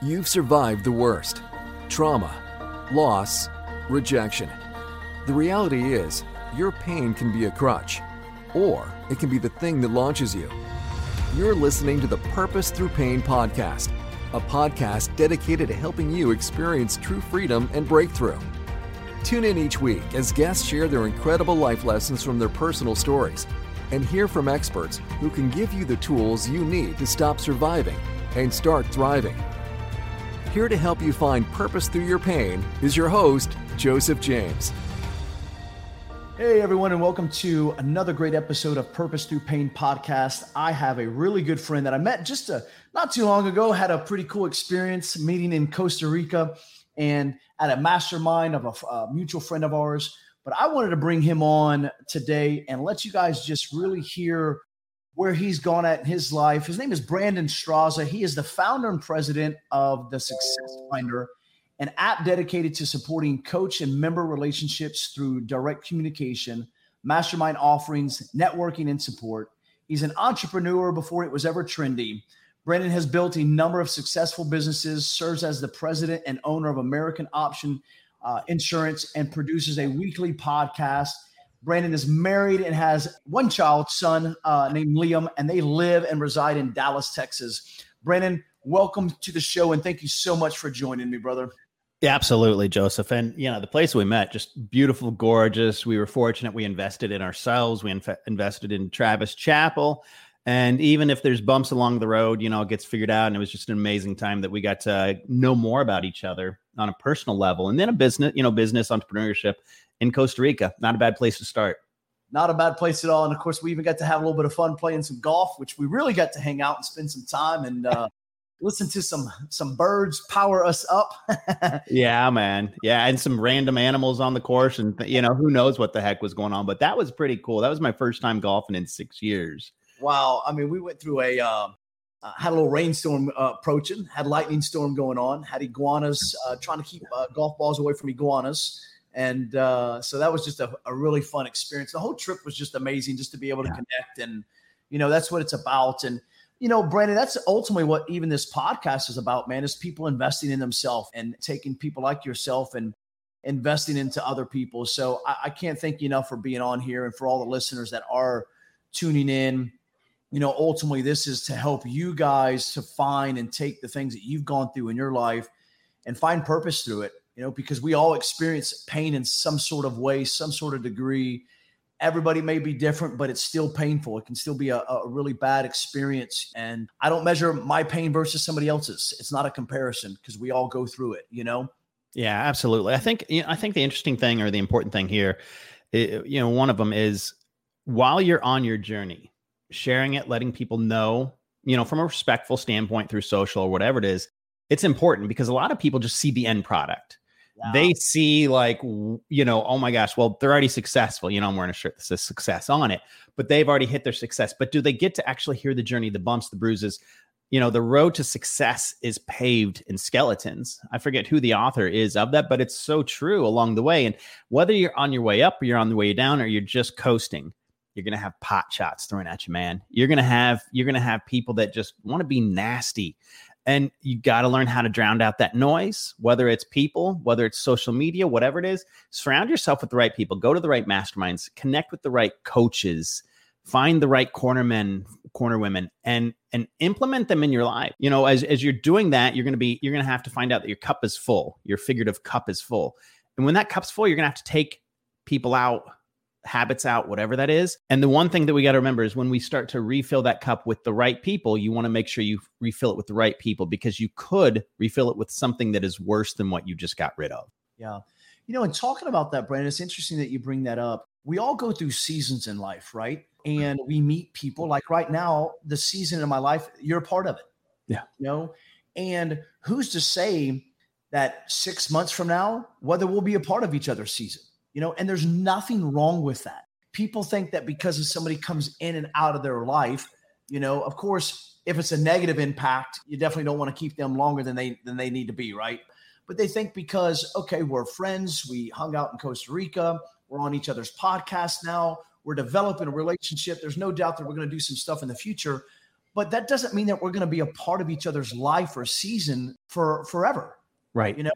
You've survived the worst trauma, loss, rejection. The reality is, your pain can be a crutch, or it can be the thing that launches you. You're listening to the Purpose Through Pain podcast, a podcast dedicated to helping you experience true freedom and breakthrough. Tune in each week as guests share their incredible life lessons from their personal stories and hear from experts who can give you the tools you need to stop surviving and start thriving. Here to help you find purpose through your pain is your host, Joseph James. Hey, everyone, and welcome to another great episode of Purpose Through Pain podcast. I have a really good friend that I met just a, not too long ago, had a pretty cool experience meeting in Costa Rica and at a mastermind of a, a mutual friend of ours. But I wanted to bring him on today and let you guys just really hear where he's gone at in his life. His name is Brandon Straza. He is the founder and president of the Success Finder, an app dedicated to supporting coach and member relationships through direct communication, mastermind offerings, networking, and support. He's an entrepreneur before it was ever trendy. Brandon has built a number of successful businesses, serves as the president and owner of American Option uh, Insurance, and produces a weekly podcast Brandon is married and has one child, son uh, named Liam, and they live and reside in Dallas, Texas. Brandon, welcome to the show, and thank you so much for joining me, brother. Yeah, absolutely, Joseph. And you know, the place we met, just beautiful, gorgeous. We were fortunate. We invested in ourselves. We inf- invested in Travis Chappell. And even if there's bumps along the road, you know, it gets figured out. And it was just an amazing time that we got to know more about each other on a personal level. And then a business, you know, business entrepreneurship in Costa Rica. Not a bad place to start. Not a bad place at all. And of course, we even got to have a little bit of fun playing some golf, which we really got to hang out and spend some time and uh, listen to some some birds power us up. yeah, man. Yeah, and some random animals on the course, and you know who knows what the heck was going on. But that was pretty cool. That was my first time golfing in six years. Wow. I mean, we went through a. Uh, uh, had a little rainstorm uh, approaching, had lightning storm going on, had iguanas uh, trying to keep uh, golf balls away from iguanas. And uh, so that was just a, a, really fun experience. The whole trip was just amazing just to be able to yeah. connect. And, you know, that's what it's about. And, you know, Brandon, that's ultimately what even this podcast is about, man, is people investing in themselves and taking people like yourself and investing into other people. So I, I can't thank you enough for being on here and for all the listeners that are tuning in. You know, ultimately, this is to help you guys to find and take the things that you've gone through in your life and find purpose through it you know, because we all experience pain in some sort of way, some sort of degree. Everybody may be different, but it's still painful. It can still be a, a really bad experience. And I don't measure my pain versus somebody else's. It's not a comparison because we all go through it, you know? Yeah, absolutely. I think, you know, I think the interesting thing or the important thing here, you know, one of them is while you're on your journey, sharing it, letting people know, you know, from a respectful standpoint through social or whatever it is, it's important because a lot of people just see the end product they see like you know oh my gosh well they're already successful you know i'm wearing a shirt that says success on it but they've already hit their success but do they get to actually hear the journey the bumps the bruises? You know the road to success is paved in skeletons. I forget who the author is of that but it's so true along the way and whether you're on your way up or you're on the way down or you're just coasting you're gonna have pot shots thrown at you man. You're gonna have you're gonna have people that just want to be nasty and you got to learn how to drown out that noise, whether it's people, whether it's social media, whatever it is. Surround yourself with the right people, go to the right masterminds, connect with the right coaches, find the right corner men, corner women, and and implement them in your life. You know, as, as you're doing that, you're gonna be, you're gonna have to find out that your cup is full, your figurative cup is full. And when that cup's full, you're gonna have to take people out habits out, whatever that is. And the one thing that we got to remember is when we start to refill that cup with the right people, you want to make sure you refill it with the right people because you could refill it with something that is worse than what you just got rid of. Yeah. You know, and talking about that, Brandon, it's interesting that you bring that up. We all go through seasons in life, right? And we meet people like right now, the season in my life, you're a part of it. Yeah. You know, and who's to say that six months from now, whether we'll be a part of each other's season? You know, and there's nothing wrong with that. People think that because if somebody comes in and out of their life, you know, of course, if it's a negative impact, you definitely don't want to keep them longer than they than they need to be, right? But they think because okay, we're friends, we hung out in Costa Rica, we're on each other's podcast now, we're developing a relationship. There's no doubt that we're going to do some stuff in the future. but that doesn't mean that we're going to be a part of each other's life or season for forever. Right. You know,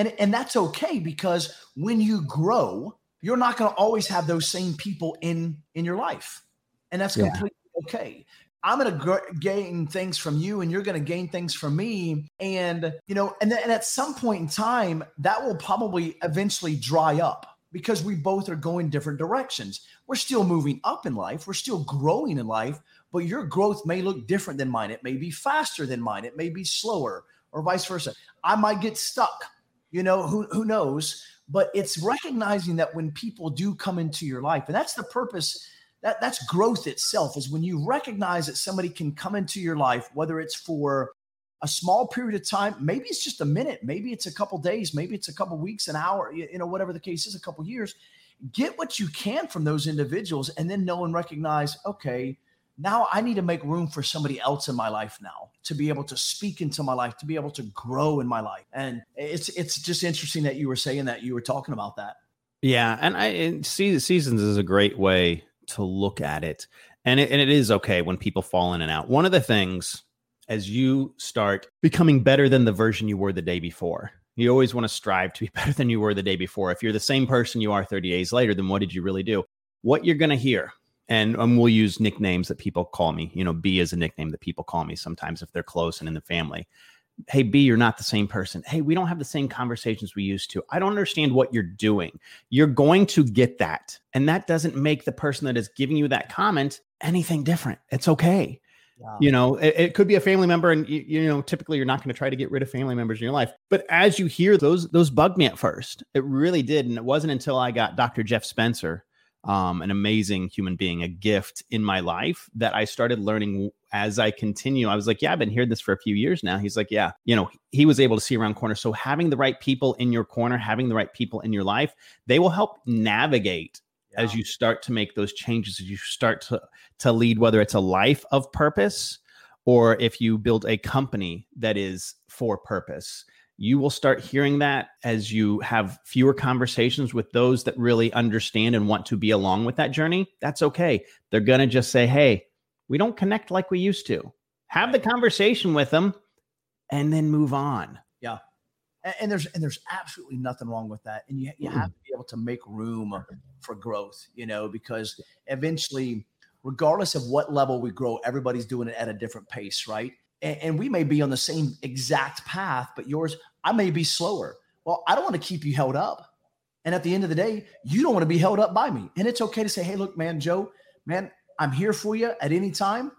and and that's okay because when you grow, you're not going to always have those same people in in your life, and that's yeah. completely okay. I'm going to gr- gain things from you and you're going to gain things from me. And, you know, and, th- and at some point in time, that will probably eventually dry up because we both are going different directions. We're still moving up in life, we're still growing in life, but your growth may look different than mine. It may be faster than mine, it may be slower, or vice versa. I might get stuck, you know, who, who knows? But it's recognizing that when people do come into your life, and that's the purpose that that's growth itself is when you recognize that somebody can come into your life whether it's for a small period of time maybe it's just a minute maybe it's a couple days maybe it's a couple weeks an hour you know whatever the case is a couple years get what you can from those individuals and then know and recognize okay now i need to make room for somebody else in my life now to be able to speak into my life to be able to grow in my life and it's it's just interesting that you were saying that you were talking about that yeah and i and seasons is a great way to look at it. And it, and it is okay when people fall in and out. One of the things as you start becoming better than the version you were the day before, you always want to strive to be better than you were the day before. If you're the same person you are 30 days later, then what did you really do? What you're going to hear, and, and we'll use nicknames that people call me. You know, B is a nickname that people call me sometimes if they're close and in the family hey b you're not the same person hey we don't have the same conversations we used to i don't understand what you're doing you're going to get that and that doesn't make the person that is giving you that comment anything different it's okay Wow. You know, it, it, could be a family member, and you, you know, typically you're not going to try to get rid of family members in your life. But as you hear those, those bugged me at first. It really did, and it wasn't until I got Dr. Jeff Spencer, um, an amazing human being, a gift in my life that I started learning as I continue. I was like, yeah, I've been hearing this for a few years now. He's like, yeah, you know, he was able to see around corners. So having the right people in your corner, having the right people in your life, they will help navigate yeah. as you start to make those changes, as you start to to lead, whether it's a life of purpose or if you build a company that is for purpose you will start hearing that as you have fewer conversations with those that really understand and want to be along with that journey. That's okay. They're going to just say, Hey, we don't connect like we used to. Have the conversation with them and then move on. Yeah. And, there's and there's absolutely nothing wrong with that. And you, you have mm. to be able to make room for growth, you know, because eventually, regardless of what level we grow, everybody's doing it at a different pace, right? and, and we may be on the same exact path, but yours, I may be slower. Well, I don't want to keep you held up. And at the end of the day, you don't want to be held up by me. And it's okay to say, hey, look, man, Joe, man, I'm here for you at any time.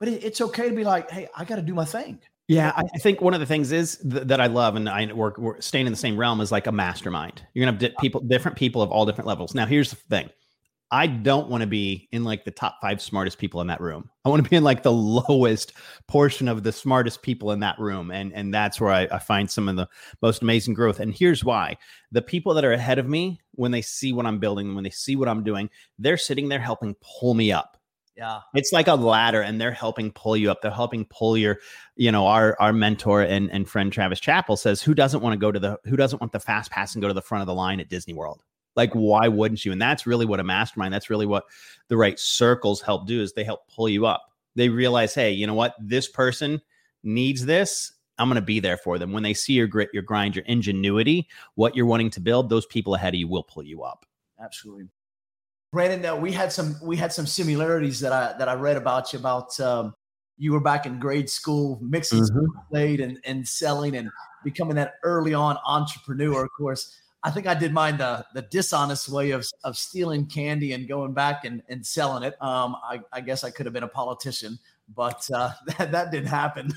But it's okay to be like, hey, I got to do my thing. Yeah, I think one of the things is th- that I love, and I work we're staying in the same realm is like a mastermind. You're gonna have di- people, different people of all different levels. Now, here's the thing: I don't want to be in like the top five smartest people in that room. I want to be in like the lowest portion of the smartest people in that room. And, and that's where I, I, find some of the most amazing growth. And here's why the people that are ahead of me, when they see what I'm building, when they see what I'm doing, they're sitting there helping pull me up. Yeah. It's like a ladder and they're helping pull you up. They're helping pull your, you know, our our mentor and, and friend Travis Chappell says, who doesn't want to go to the who doesn't want the fast pass and go to the front of the line at Disney World? Like, why wouldn't you? And that's really what a mastermind, that's really what the right circles help do is they help pull you up. They realize, hey, you know what? This person needs this. I'm going to be there for them. When they see your grit, your grind, your ingenuity, what you're wanting to build, those people ahead of you will pull you up. Absolutely. Brandon, uh, we had some we had some similarities that I that I read about you about um, you were back in grade school mixing mm-hmm. and, and selling and becoming that early on entrepreneur. Of course, I think I did mine the the dishonest way of of stealing candy and going back and, and selling it. Um, I, I guess I could have been a politician, but uh, that, that didn't happen.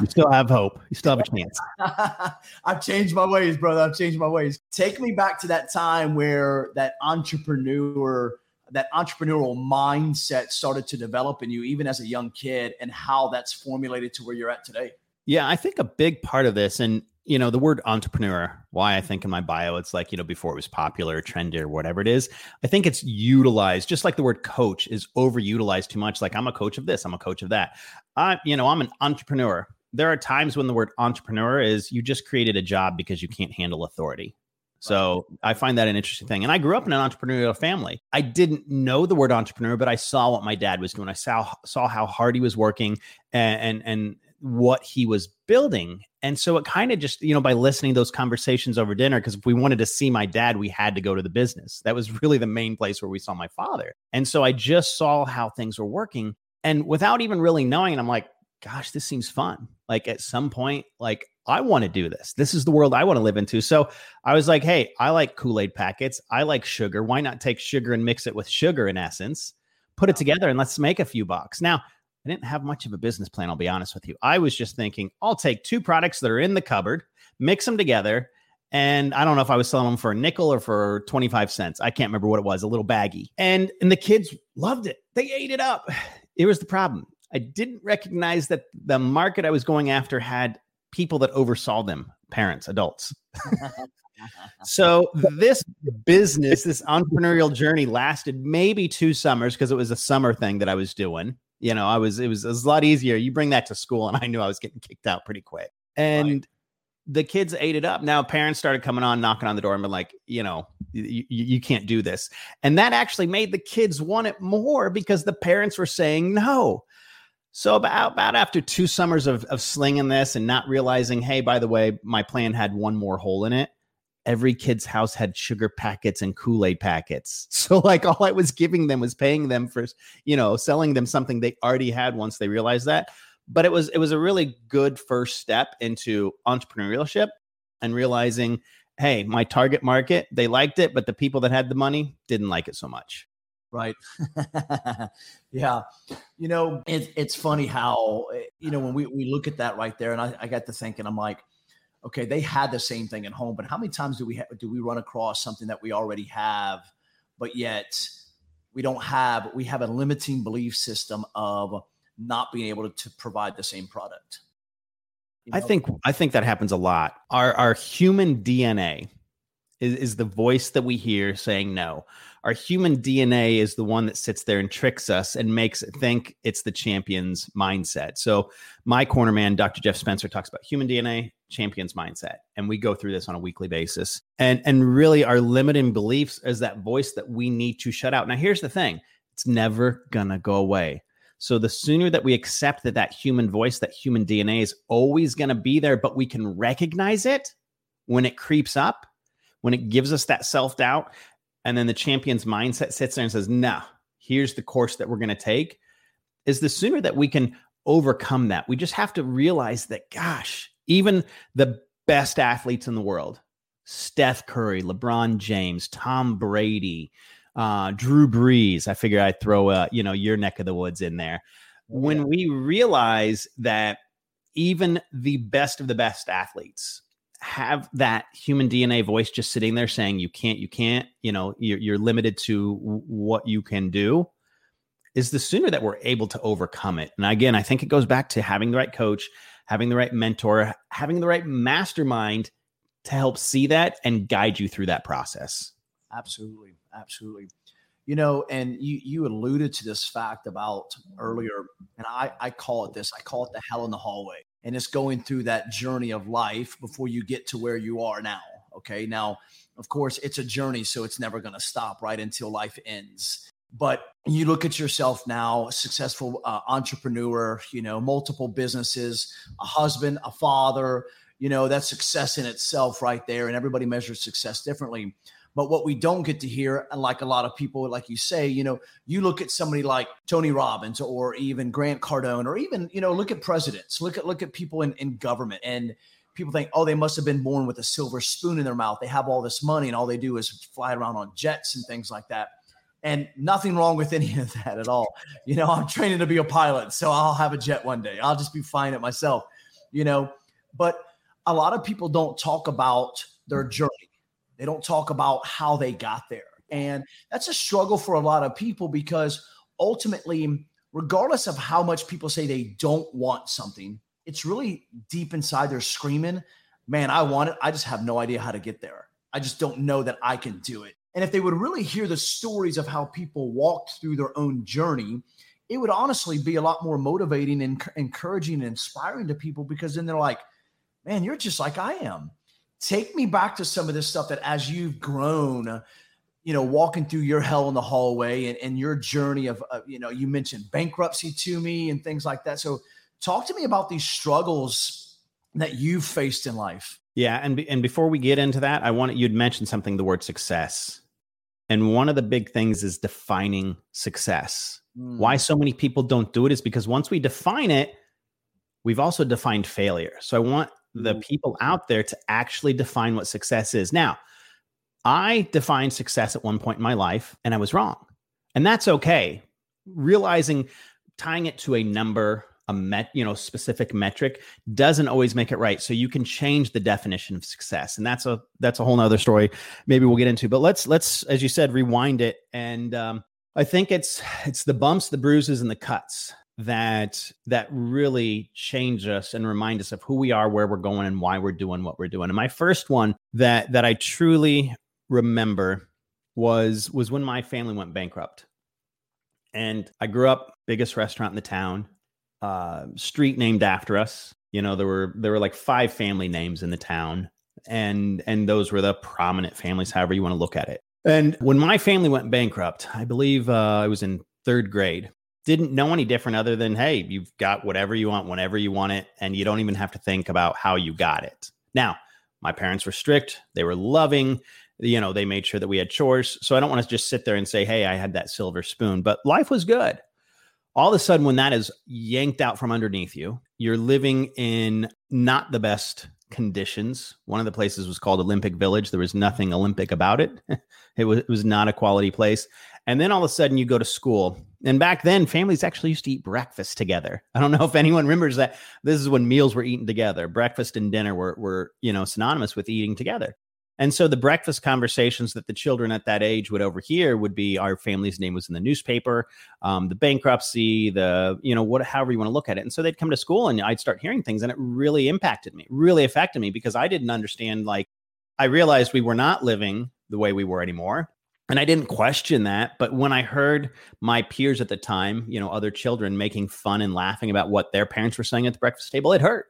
you still have hope. You still have a chance. I've changed my ways, brother. I've changed my ways. Take me back to that time where that entrepreneur, that entrepreneurial mindset started to develop in you, even as a young kid, and how that's formulated to where you're at today. Yeah, I think a big part of this, and you know, the word entrepreneur, why I think in my bio, it's like, you know, before it was popular, trendy, or whatever it is. I think it's utilized just like the word coach is overutilized too much. Like, I'm a coach of this, I'm a coach of that. I, you know, I'm an entrepreneur. There are times when the word entrepreneur is you just created a job because you can't handle authority. So I find that an interesting thing. And I grew up in an entrepreneurial family. I didn't know the word entrepreneur, but I saw what my dad was doing. I saw saw how hard he was working and and, and what he was building. And so it kind of just, you know, by listening to those conversations over dinner, because if we wanted to see my dad, we had to go to the business. That was really the main place where we saw my father. And so I just saw how things were working. And without even really knowing, I'm like, gosh, this seems fun. Like at some point, like I want to do this. This is the world I want to live into. So I was like, hey, I like Kool Aid packets. I like sugar. Why not take sugar and mix it with sugar in essence? Put it together and let's make a few bucks. Now, I didn't have much of a business plan, I'll be honest with you. I was just thinking, I'll take two products that are in the cupboard, mix them together. And I don't know if I was selling them for a nickel or for 25 cents. I can't remember what it was, a little baggy. And and the kids loved it. They ate it up. It was the problem. I didn't recognize that the market I was going after had people that oversaw them, parents, adults. so this business, this entrepreneurial journey lasted maybe two summers because it was a summer thing that I was doing. You know, I was it was, it was a lot easier. You bring that to school, and I knew I was getting kicked out pretty quick. And right. the kids ate it up. Now parents started coming on, knocking on the door, and been like, you know, you, you can't do this. And that actually made the kids want it more because the parents were saying no. So about about after two summers of of slinging this and not realizing, hey, by the way, my plan had one more hole in it. Every kid's house had sugar packets and Kool Aid packets. So like all I was giving them was paying them for, you know, selling them something they already had once they realized that. But it was it was a really good first step into entrepreneurship and realizing, hey, my target market they liked it, but the people that had the money didn't like it so much right? yeah. You know, it, it's funny how, eh, you know, when we, we look at that right there, and I, I got to thinking, I'm like, okay, they had the same thing at home, but how many times do we ha- do we run across something that we already have, but yet we don't have we have a limiting belief system of not being able to, to provide the same product. You know? I think I think that happens a lot. Our our human DNA is, is the voice that we hear saying no. Our human DNA is the one that sits there and tricks us and makes it think it's the champion's mindset. So, my corner man, Dr. Jeff Spencer, talks about human DNA, champion's mindset, and we go through this on a weekly basis. And and really, our limiting beliefs is that voice that we need to shut out. Now, here's the thing: it's never gonna go away. So the sooner that we accept that that human voice, that human DNA is always going to be there, but we can recognize it when it creeps up, when it gives us that self doubt, and then the champion's mindset sits there and says, "No, nah, here's the course that we're going to take," is the sooner that we can overcome that. We just have to realize that, gosh, even the best athletes in the world, Steph Curry, LeBron James, Tom Brady, uh, Drew Brees. I figure I'd throw uh, you know your neck of the woods in there. When we realize that even the best of the best athletes have that human DNA voice just sitting there saying you can't, you can't, you know, you're, you're limited to what you can do, is the sooner that we're able to overcome it. And again, I think it goes back to having the right coach, having the right mentor, having the right mastermind to help see that and guide you through that process. Absolutely, absolutely. You know, and you you alluded to this fact about earlier, and I I call it this. I call it the hell in the hallway and it's going through that journey of life before you get to where you are now. Okay. Now, of course, it's a journey, so it's never going to stop, right? Until life ends. But you look at yourself now, successful uh, entrepreneur, you know, multiple businesses, a husband, a father, you know, that's success in itself right there. And everybody measures success differently. But what we don't get to hear, and like a lot of people, like you say, you know, you look at somebody like Tony Robbins or even Grant Cardone, or even, you know, look at presidents, look at look at people in, in government and people think, oh, they must have been born with a silver spoon in their mouth. They have all this money and all they do is fly around on jets and things like that. And nothing wrong with any of that at all. You know, I'm training to be a pilot, so I'll have a jet one day. I'll just be flying it myself, you know. But a lot of people don't talk about their journey. They don't talk about how they got there. And that's a struggle for a lot of people because ultimately, regardless of how much people say they don't want something, it's really deep inside they're screaming, man, I want it. I just have no idea how to get there. I just don't know that I can do it. And if they would really hear the stories of how people walked through their own journey, it would honestly be a lot more motivating and encouraging and inspiring to people because then they're like, man, you're just like I am take me back to some of this stuff that as you've grown, you know, walking through your hell in the hallway and, and your journey of, uh, you know, you mentioned bankruptcy to me and things like that. So talk to me about these struggles that you've faced in life. Yeah, and and before we get into that, I want you'd mentioned something the word success. And one of the big things is defining success. Mm. Why so many people don't do it is because once we define it, we've also defined failure. So I want the mm. people out there to actually define what success is. Now, I defined success at one point in my life and I was wrong. And that's okay. Realizing tying it to a number a met, you know, specific metric doesn't always make it right. So you can change the definition of success. And that's a that's a whole nother story maybe we'll get into. But let's let's, as you said, rewind it. And um, I think it's it's the bumps, the bruises, and the cuts that that really change us and remind us of who we are, where we're going, and why we're doing what we're doing. And my first one that that I truly remember was was when my family went bankrupt. And I grew up biggest restaurant in the town uh, street named after us. You know, there were there were like five family names in the town, and and those were the prominent families, however you want to look at it. And when my family went bankrupt, I believe uh, I was in third grade. Didn't know any different other than hey, you've got whatever you want whenever you want it, and you don't even have to think about how you got it. Now, my parents were strict; they were loving. You know, they made sure that we had chores. So I don't want to just sit there and say, hey, I had that silver spoon, but life was good all of a sudden when that is yanked out from underneath you you're living in not the best conditions. One of the places was called olympic village. There was nothing olympic about it. It was, it was not a quality place. And then all of a sudden you go to school. And back then families actually used to eat breakfast together. I don't know if anyone remembers that. This is when meals were eaten together. Breakfast and dinner were, were you know synonymous with eating together and so the breakfast conversations that the children at that age would overhear would be our family's name was in the newspaper, um, the bankruptcy, the, you know, what, however you want to look at it. And so they'd come to school and I'd start hearing things and it really impacted me, really affected me because I didn't understand. Like, I realized we were not living the way we were anymore. And I didn't question that. But when I heard my peers at the time, you know, other children making fun and laughing about what their parents were saying at the breakfast table, it hurt.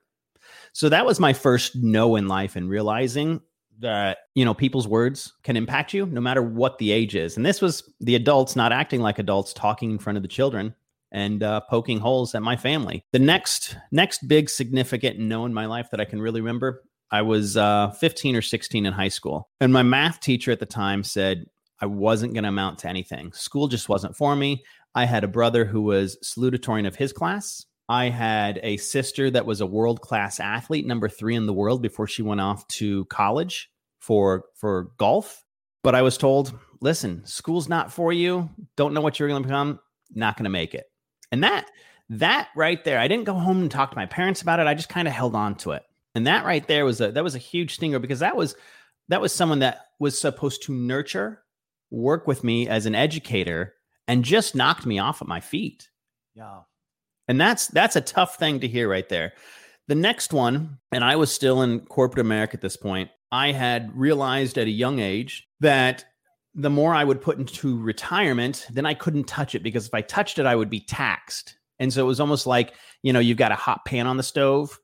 So that was my first no in life and realizing that you know people's words can impact you no matter what the age is. And this was the adults not acting like adults talking in front of the children and uh, poking holes at my family. The next next big significant no in my life that i can really remember i was uh, 15 or 16 in high school. And my math teacher at the time said i wasn't going to amount to anything. School just wasn't for me. I had a brother who was salutatorian of his class. I had a sister that was a world class athlete, number three in the world before she went off to college for for golf. But I was told, listen, school's not for you. Don't know what you're going to become. Not going to make it. And that that right there, I didn't go home and talk to my parents about it. I just kind of held on to it. And that right there was a that was a huge stinger because that was that was someone that was supposed to nurture, work with me as an educator, and just knocked me off at my feet. Yeah. And that's that's a tough thing to hear right there. The next one, and I was still in corporate America at this point, I had realized at a young age that the more I would put into retirement, then I couldn't touch it because if I touched it, I would be taxed. And so it was almost like, you know, you've got a hot pan on the stove,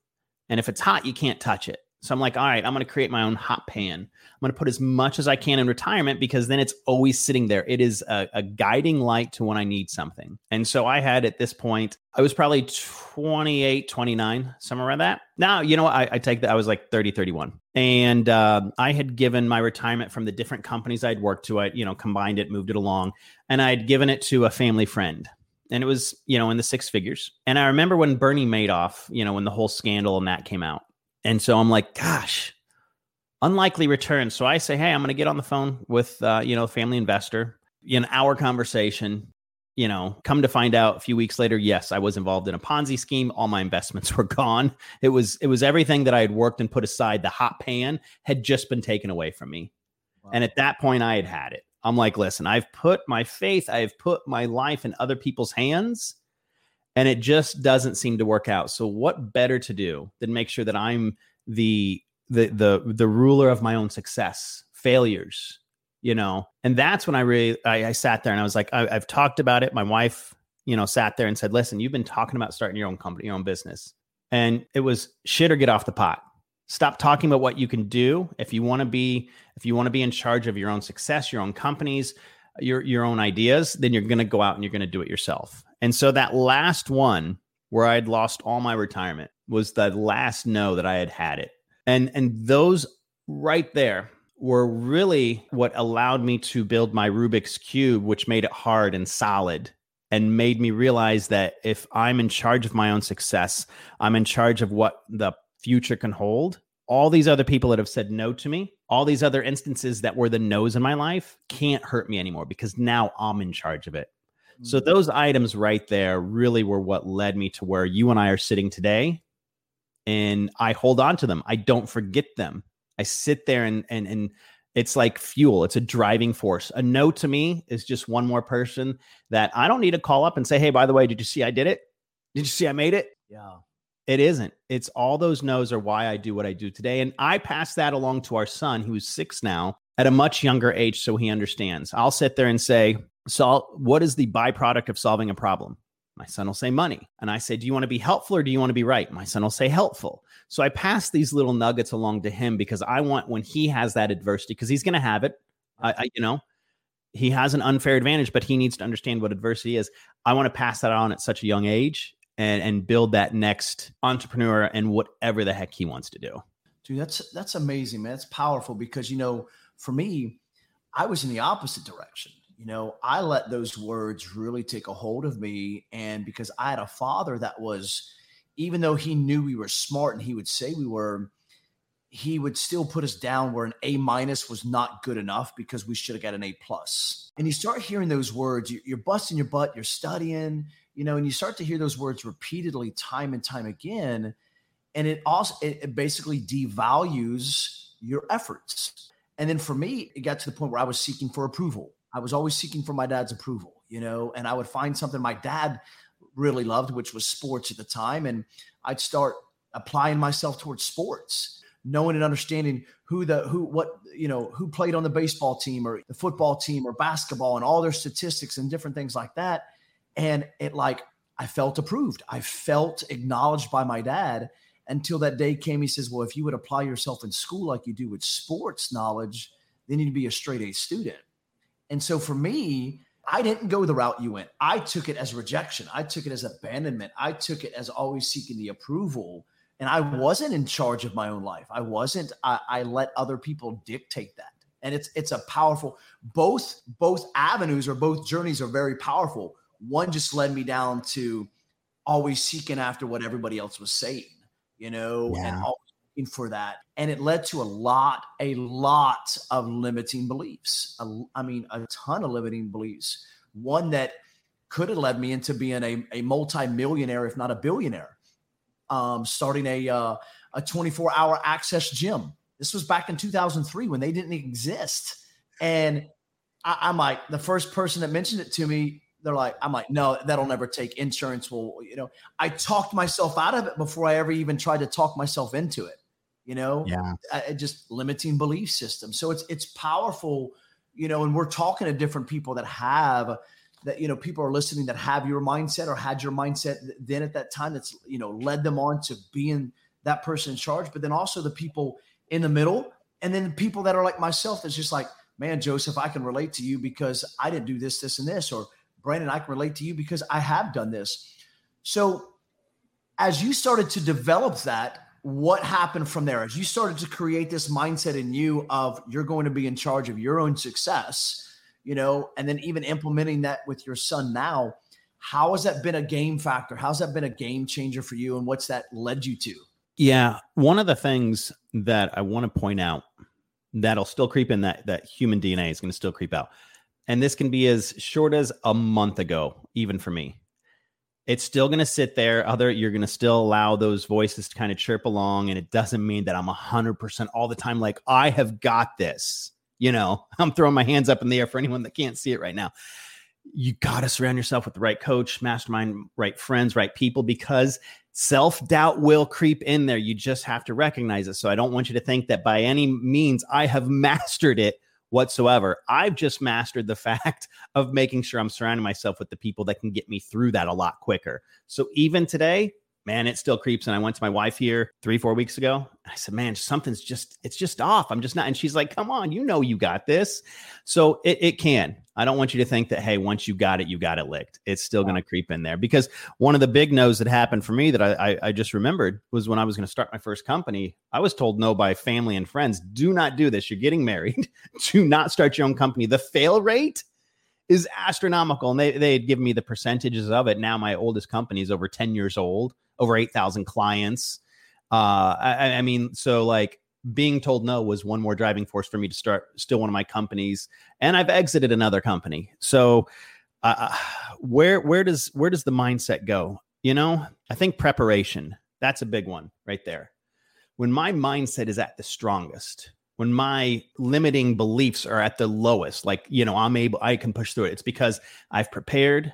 and if it's hot, you can't touch it. So I'm like, all right, I'm going to create my own hot pan. I'm going to put as much as I can in retirement because then it's always sitting there. It is a, a, guiding light to when I need something. And so I had at this point, I was probably 28, 29, somewhere around that. Now, you know what? I, I take that. I was like 30, 31. And uh, I had given my retirement from the different companies I'd worked to. I, you know, combined it, moved it along, and I'd given it to a family friend and it was you know in the six figures and i remember when bernie madoff you know when the whole scandal and that came out and so I'm like, gosh, unlikely return. So I say, hey, I'm going to get on the phone with, uh, you know, family investor in our conversation. You know, come to find out a few weeks later, yes, I was involved in a Ponzi scheme. All my investments were gone. It was it was everything that I had worked and put aside. The hot pan had just been taken away from me. Wow. And at that point, I had had it. I'm like, listen, I've put my faith, I've put my life in other people's hands and it just doesn't seem to work out. So what better to do than make sure that I'm the the the the ruler of my own success, failures, you know? And that's when I really I, I sat there and I was like, I, I've talked about it. My wife, you know, sat there and said, "Listen, you've been talking about starting your own company, your own business." And it was shit or get off the pot. Stop talking about what you can do. If you want to be, if you want to be in charge of your own success, your own companies, your your own ideas, then you're going to go out and you're going to do it yourself. And so that last one where I'd lost all my retirement was the last no that I had had it. And and those right there were really what allowed me to build my Rubik's cube which made it hard and solid and made me realize that if I'm in charge of my own success, I'm in charge of what the future can hold. All these other people that have said no to me, all these other instances that were the no's in my life can't hurt me anymore because now I'm in charge of it. Mm-hmm. So, mm. those items right there really were what led me to where you and I are sitting today. And I hold on to them, I don't forget them. I sit there and, and, and, it's like fuel. It's a driving force. A no to me is just one more person that I don't need to call up and say, "Hey, by the way, did you see I did it? Did you see I made it?" Yeah. It isn't. It's all those no's are why I do what I do today. And I pass that along to our son, who's six now, at a much younger age, so he understands. I'll sit there and say, So, what is the byproduct of solving a problem? My son will say money. And I say, Do you want to be helpful or do you want to be right? My son will say helpful. So I pass these little nuggets along to him because I want when he has that adversity, because he's going to have it. I, I, you know, he has an unfair advantage, but he needs to understand what adversity is. I want to pass that on at such a young age and and build that next entrepreneur and whatever the heck he wants to do. Dude, that's that's amazing, man. That's powerful because you know, for me, I was in the opposite direction. You know, I let those words really take a hold of me, and because I had a father that was, even though he knew we were smart and he would say we were, he would still put us down where an A minus was not good enough because we should have got an A plus. And you start hearing those words, you're busting your butt, you're studying, you know, and you start to hear those words repeatedly time and time again. And it also, it, basically devalues your efforts. And then for me, it got to the point where I was seeking for approval. I was always seeking for my dad's approval, you know, and I would find something my dad really loved, which was sports at the time. And I'd start applying myself towards sports, knowing and understanding who the, who, what, you know, who played on the baseball team or the football team or basketball and all their statistics and different things like that and it like, I felt approved. I felt acknowledged by my dad until that day came. He says, Well, if you would apply yourself in school like you do with sports knowledge, then you'd be a straight A student. And so for me, I didn't go the route you went. I took it as rejection. I took it as abandonment. I took it as always seeking the approval. And I wasn't in charge of my own life. I wasn't, I, I let other people dictate that. And it's it's a powerful both both avenues or both journeys are very powerful one just led me down to always seeking after what everybody else was saying, you know, yeah. and always for that. And it led to a lot, a lot of limiting beliefs. I mean, a ton of limiting beliefs. One that could have led me into being a, a multi-millionaire, if not a billionaire. Um, starting a uh, a 24 hour access gym. This was back in 2003 when they didn't exist. And I, I'm like, the first person that mentioned it to me they're like, I'm like, no, that'll never take. Insurance will, you know, I talked myself out of it before I ever even tried to talk myself into it. You know, yeah, I, just limiting belief system. So it's it's powerful, you know, and we're talking to different people that have that you know people are listening that have your mindset or had your mindset then at that time that's you know led them on to being that person in charge but then also the people in the middle and then the people that are like myself that's just like man joseph i can relate to you because i didn't do this this and this or Brandon, I can relate to you because I have done this. So, as you started to develop that, what happened from there? As you started to create this mindset in you of you're going to be in charge of your own success, you know, and then even implementing that with your son now, how has that been a game factor? How's that been a game changer for you? And what's that led you to? Yeah. One of the things that I want to point out that'll still creep in that that human DNA is going to still creep out and this can be as short as a month ago, even for me. It's still going to sit there. Other, you're going to still allow those voices to kind of chirp along, and it doesn't mean that I'm hundred percent all the time. Like I have got this. You know, I'm throwing my hands up in the air for anyone that can't see it right now. You got to surround yourself with the right coach, mastermind, right friends, right people, because self doubt will creep in there. You just have to recognize it. So I don't want you to think that by any means I have mastered it whatsoever. I've just mastered the fact of making sure I'm surrounding myself with the people that can get me through that a lot quicker. So even today, man, it still creeps. And I went to my wife here three, four weeks ago. I said, man, something's just, it's just off. I'm just not. And she's like, come on, you know, you got this. So it, it can. I don't want you to think that, hey, once you got it, you got it licked. It's still going to creep in there because one of the big no's that happened for me that I, I, I just remembered was when I was going to start my first company. I was told no by family and friends do not do this. You're getting married. do not start your own company. The fail rate is astronomical. And they, they had given me the percentages of it. Now my oldest company is over 10 years old over 8,000 clients. Uh, I, I mean, so like being told no was one more driving force for me to start still one of my companies and i've exited another company. So uh, where where does where does the mindset go? You know i think preparation that's a big one right there. When my mindset is at the strongest when my limiting beliefs are at the lowest like you know i'm able i can push through it. It's because i've prepared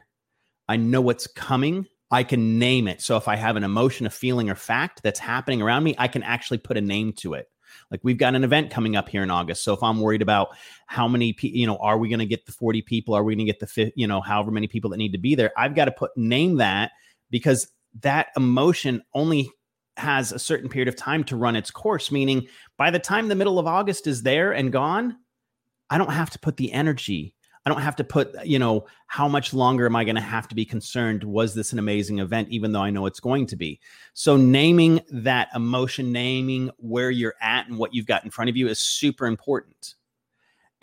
i know what's coming I can name it. So if I have an emotion, a feeling, or fact that's happening around me, I can actually put a name to it. Like we've got an event coming up here in August. So if I'm worried about how many people, you know, are we going to get the 40 people? Are we going to get the, you know, however many people that need to be there? I've got to put name that because that emotion only has a certain period of time to run its course, meaning by the time the middle of August is there and gone, I don't have to put the energy I don't have to put, you know, how much longer am I going to have to be concerned? Was this an amazing event, even though I know it's going to be? So, naming that emotion, naming where you're at and what you've got in front of you is super important.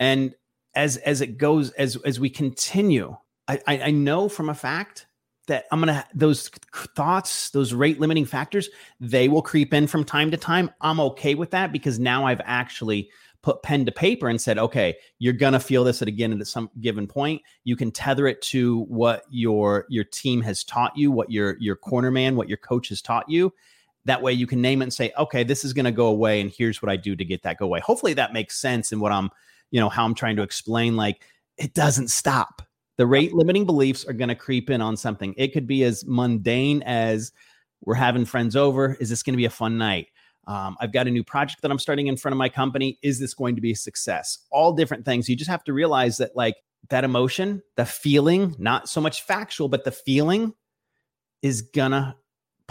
And as as it goes, as as we continue, I, I, know from a fact that I'm gonna those thoughts, those rate limiting factors, they will creep in from time to time. I'm okay with that because now I've actually put pen to paper and said, okay, you're gonna feel this at again at some given point. You can tether it to what your your team has taught you, what your your corner man, what your coach has taught you. That way you can name it and say, okay, this is gonna go away, and here's what I do to get that go away. Hopefully that makes sense in what I'm, you know, how I'm trying to explain. Like it doesn't stop. The rate limiting beliefs are gonna creep in on something. It could be as mundane as we're having friends over. Is this going to be a fun night? Um, I've got a new project that I'm starting in front of my company. Is this going to be a success? All different things. You just have to realize that, like, that emotion, the feeling, not so much factual, but the feeling is gonna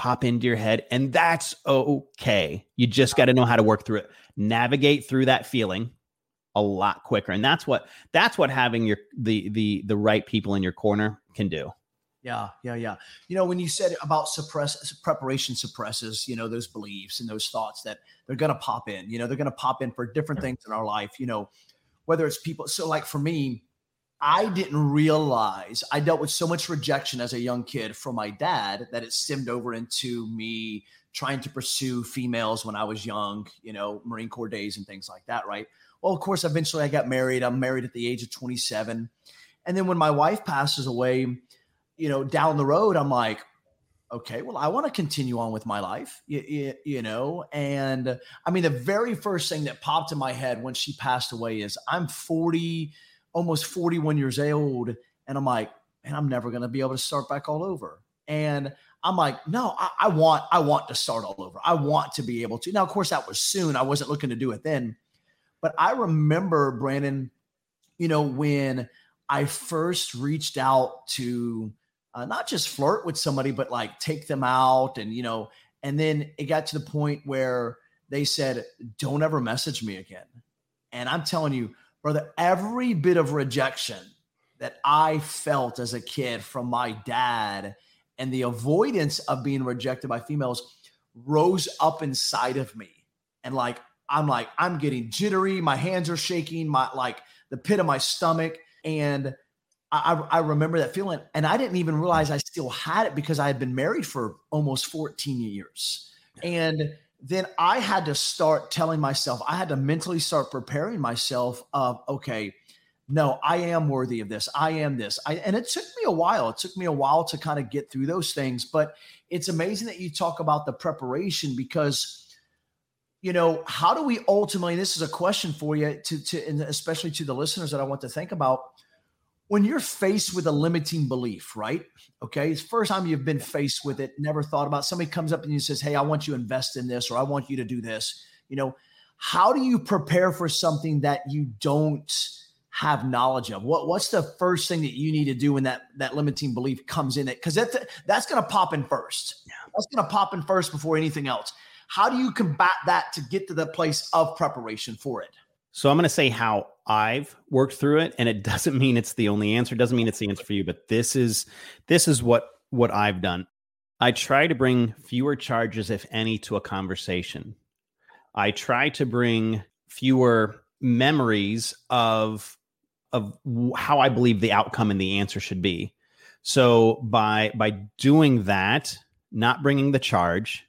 pop into your head. And that's okay. You just got to know how to work through it, navigate through that feeling a lot quicker. And that's what that's what having your the the the right people in your corner can do. Yeah, yeah, yeah. You know, when you said about suppress preparation suppresses, you know, those beliefs and those thoughts that they're going to pop in, you know, they're going to pop in for different things in our life, you know, whether it's people. So, like for me, I didn't realize I dealt with so much rejection as a young kid from my dad that it stemmed over into me trying to pursue females when I was young, you know, Marine Corps days and things like that, right? Well, of course, eventually I got married. I'm married at the age of 27. And then when my wife passes away, you know, down the road, I'm like, okay, well, I want to continue on with my life, you, you, you, know? And I mean, the very first thing that popped in my head when she passed away is I'm 40, almost 41 years old. And I'm like, and I'm never going to be able to start back all over. And I'm like, no, I, I, want, I want to start all over. I want to be able to. Now, of course, that was soon. I wasn't looking to do it then. But I remember, Brandon, you know, when I first reached out to uh, not just flirt with somebody, but like take them out. And, you know, and then it got to the point where they said, don't ever message me again. And I'm telling you, brother, every bit of rejection that I felt as a kid from my dad and the avoidance of being rejected by females rose up inside of me. And like, I'm like, I'm getting jittery. My hands are shaking, my like the pit of my stomach. And I, I remember that feeling, and I didn't even realize I still had it because I had been married for almost 14 years. And then I had to start telling myself, I had to mentally start preparing myself of, okay, no, I am worthy of this. I am this. I, and it took me a while. It took me a while to kind of get through those things. But it's amazing that you talk about the preparation because, you know, how do we ultimately, this is a question for you to, to, and especially to the listeners that I want to think about when you're faced with a limiting belief, right? Okay, it's first time you've been faced with it, never thought about. Somebody comes up and you says, "Hey, I want you to invest in this, or I want you to do this." You know, how do you prepare for something that you don't have knowledge of? What what's the first thing that you need to do when that that limiting belief comes in? It because that's that's going to pop in first. Yeah. That's going to pop in first before anything else. How do you combat that to get to the place of preparation for it? So I'm going to say how I've worked through it, and it doesn't mean it's the only answer. Doesn't mean it's the answer for you, but this is this is what what I've done. I try to bring fewer charges, if any, to a conversation. I try to bring fewer memories of of how I believe the outcome and the answer should be. So by by doing that, not bringing the charge,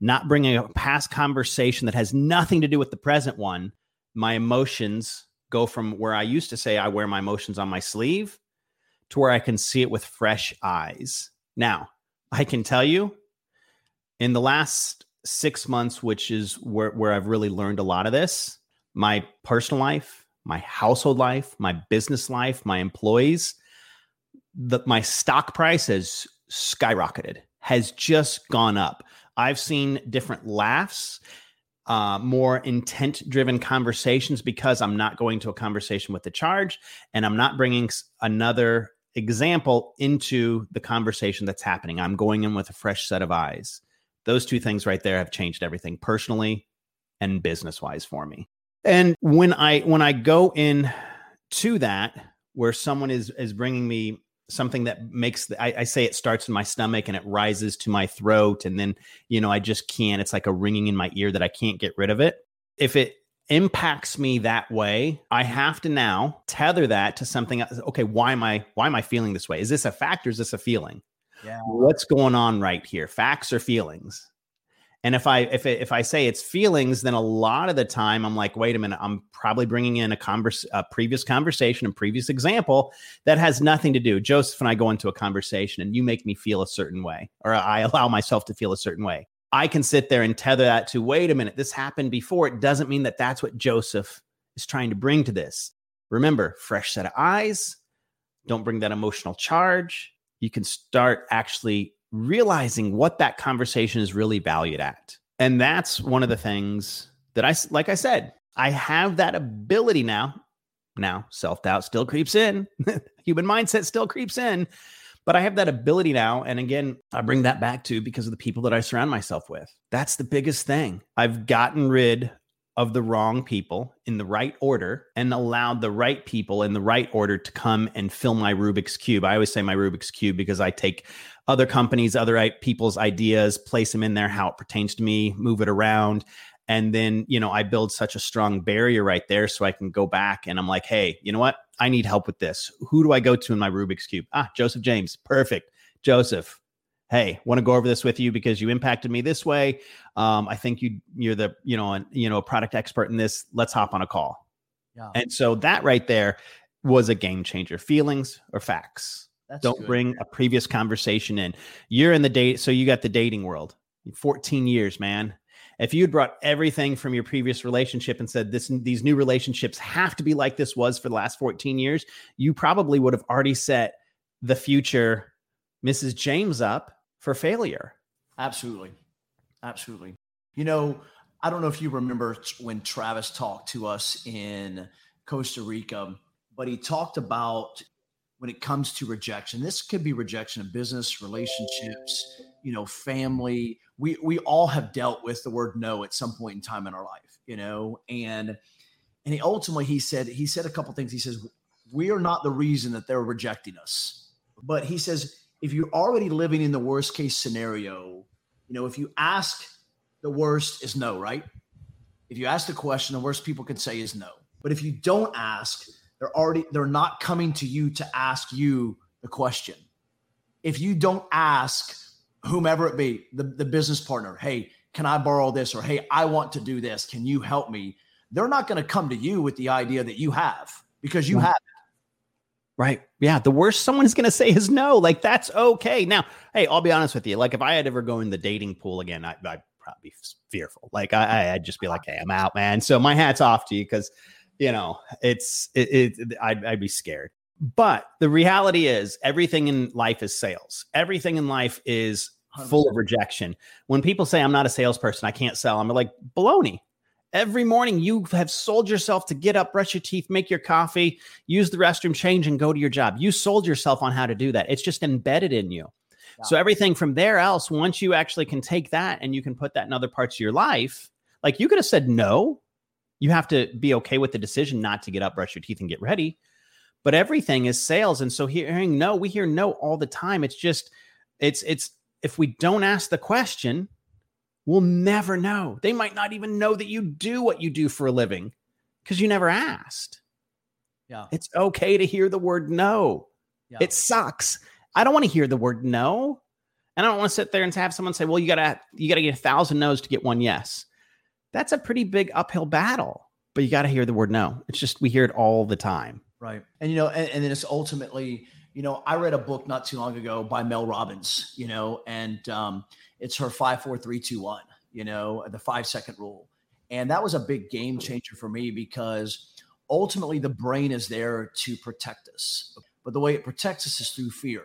not bringing a past conversation that has nothing to do with the present one, my emotions go from where I used to say I wear my emotions on my sleeve to where I can see it with fresh eyes. Now, I can tell you in the last six months, which is where, where I've really learned a lot of this, my personal life, my household life, my business life, my employees, the, my stock price has skyrocketed, has just gone up. I've seen different laughs, uh, more intent driven conversations because I'm not going to a conversation with the charge and I'm not bringing another example into the conversation that's happening. I'm going in with a fresh set of eyes. Those two things right there have changed everything personally and business wise for me. And when I when I go in to that where someone is is bringing me something that makes the, I, I, say it starts in my stomach and it rises to my throat and then you know i just can't it's like a ringing in my ear that i can't get rid of it. If it impacts me that way i have to now tether that to something okay why am i why am i feeling this way? Is this a fact or is this a feeling? Yeah. What's going on right here? Facts or feelings and if I if if I say it's feelings, then a lot of the time I'm like, wait a minute, I'm probably bringing in a converse, a previous conversation, a previous example that has nothing to do. Joseph and I go into a conversation, and you make me feel a certain way, or I allow myself to feel a certain way. I can sit there and tether that to, wait a minute, this happened before. It doesn't mean that that's what Joseph is trying to bring to this. Remember, fresh set of eyes. Don't bring that emotional charge. You can start actually realizing what that conversation is really valued at. And that's one of the things that I, like I said, I have that ability now. Now, self doubt still creeps in, human mindset still creeps in, but I have that ability now. And again, I bring that back to because of the people that I surround myself with. That's the biggest thing. I've gotten rid of the wrong people in the right order and allowed the right people in the right order to come and fill my Rubik's Cube. I always say my Rubik's Cube because I take other companies, other people's ideas, place them in there how it pertains to me, move it around. And then, you know, I build such a strong barrier right there so I can go back and I'm like, hey, you know what? I need help with this. Who do I go to in my Rubik's Cube? Ah, Joseph James. Perfect. Joseph, hey want to go over this with you because you impacted me this way um, i think you you're the you know an, you know a product expert in this let's hop on a call yeah. and so that right there was a game changer feelings or facts That's don't good. bring a previous conversation in you're in the date so you got the dating world 14 years man if you'd brought everything from your previous relationship and said this these new relationships have to be like this was for the last 14 years you probably would have already set the future mrs james up for failure. Absolutely. Absolutely. You know, I don't know if you remember when Travis talked to us in Costa Rica, but he talked about when it comes to rejection. This could be rejection of business, relationships, you know, family. We we all have dealt with the word no at some point in time in our life, you know, and and he ultimately he said he said a couple things. He says we are not the reason that they're rejecting us, but he says if you're already living in the worst case scenario, you know, if you ask, the worst is no, right? If you ask the question, the worst people can say is no. But if you don't ask, they're already they're not coming to you to ask you the question. If you don't ask whomever it be, the, the business partner, hey, can I borrow this? Or hey, I want to do this. Can you help me? They're not going to come to you with the idea that you have because you have Right. Yeah. The worst someone's going to say is no. Like, that's okay. Now, hey, I'll be honest with you. Like, if I had ever go in the dating pool again, I, probably be fearful. Like, I, I'd just be like, hey, I'm out, man. So my hat's off to you because, you know, it's, it, it I'd, I'd be scared. But the reality is, everything in life is sales. Everything in life is full of rejection. When people say I'm not a salesperson, I can't sell, I'm like baloney. Every morning you have sold yourself to get up, brush your teeth, make your coffee, use the restroom, change, and go to your job. You sold yourself on how to do that. It's just embedded in you. Yeah. So everything from there else, once you actually can take that and you can put that in other parts of your life, like you could have said no. You have to be okay with the decision not to get up, brush your teeth, and get ready. But everything is sales. And so hearing no, we hear no all the time. It's just, it's, it's, if we don't ask the question, we'll never know. They might not even know that you do what you do for a living because you never asked. Yeah. It's okay to hear the word no. Yeah. It sucks. I don't want to hear the word no. And I don't want to sit there and have someone say, well, you gotta you gotta get a thousand no's to get one yes. That's a pretty big uphill battle. But you gotta hear the word no. It's just we hear it all the time. Right. And you know, and, and then it's ultimately, you know, I read a book not too long ago by Mel Robbins, you know, and um, it's her five, four, three, two, one, you know, the five second rule. And that was a big game changer for me because ultimately the brain is there to protect us. But the way it protects us is through fear.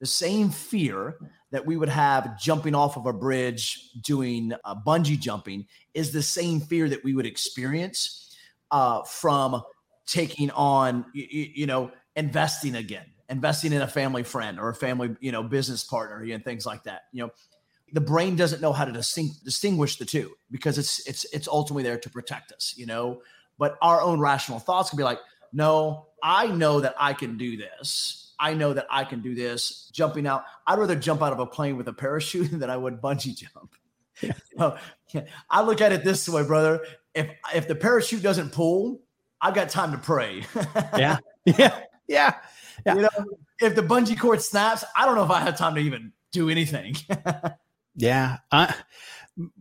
The same fear that we would have jumping off of a bridge doing uh, bungee jumping is the same fear that we would experience uh, from taking on, you, you know, investing again, investing in a family friend or a family, you know, business partner and things like that. You know, the brain doesn't know how to distinguish the two because it's it's it's ultimately there to protect us, you know. But our own rational thoughts can be like, no, I know that I can do this. I know that I can do this. Jumping out, I'd rather jump out of a plane with a parachute than I would bungee jump. Yeah. You know, I look at it this way, brother. If if the parachute doesn't pull, I've got time to pray. yeah, yeah, yeah. You know, if the bungee cord snaps, I don't know if I have time to even do anything. Yeah. Uh,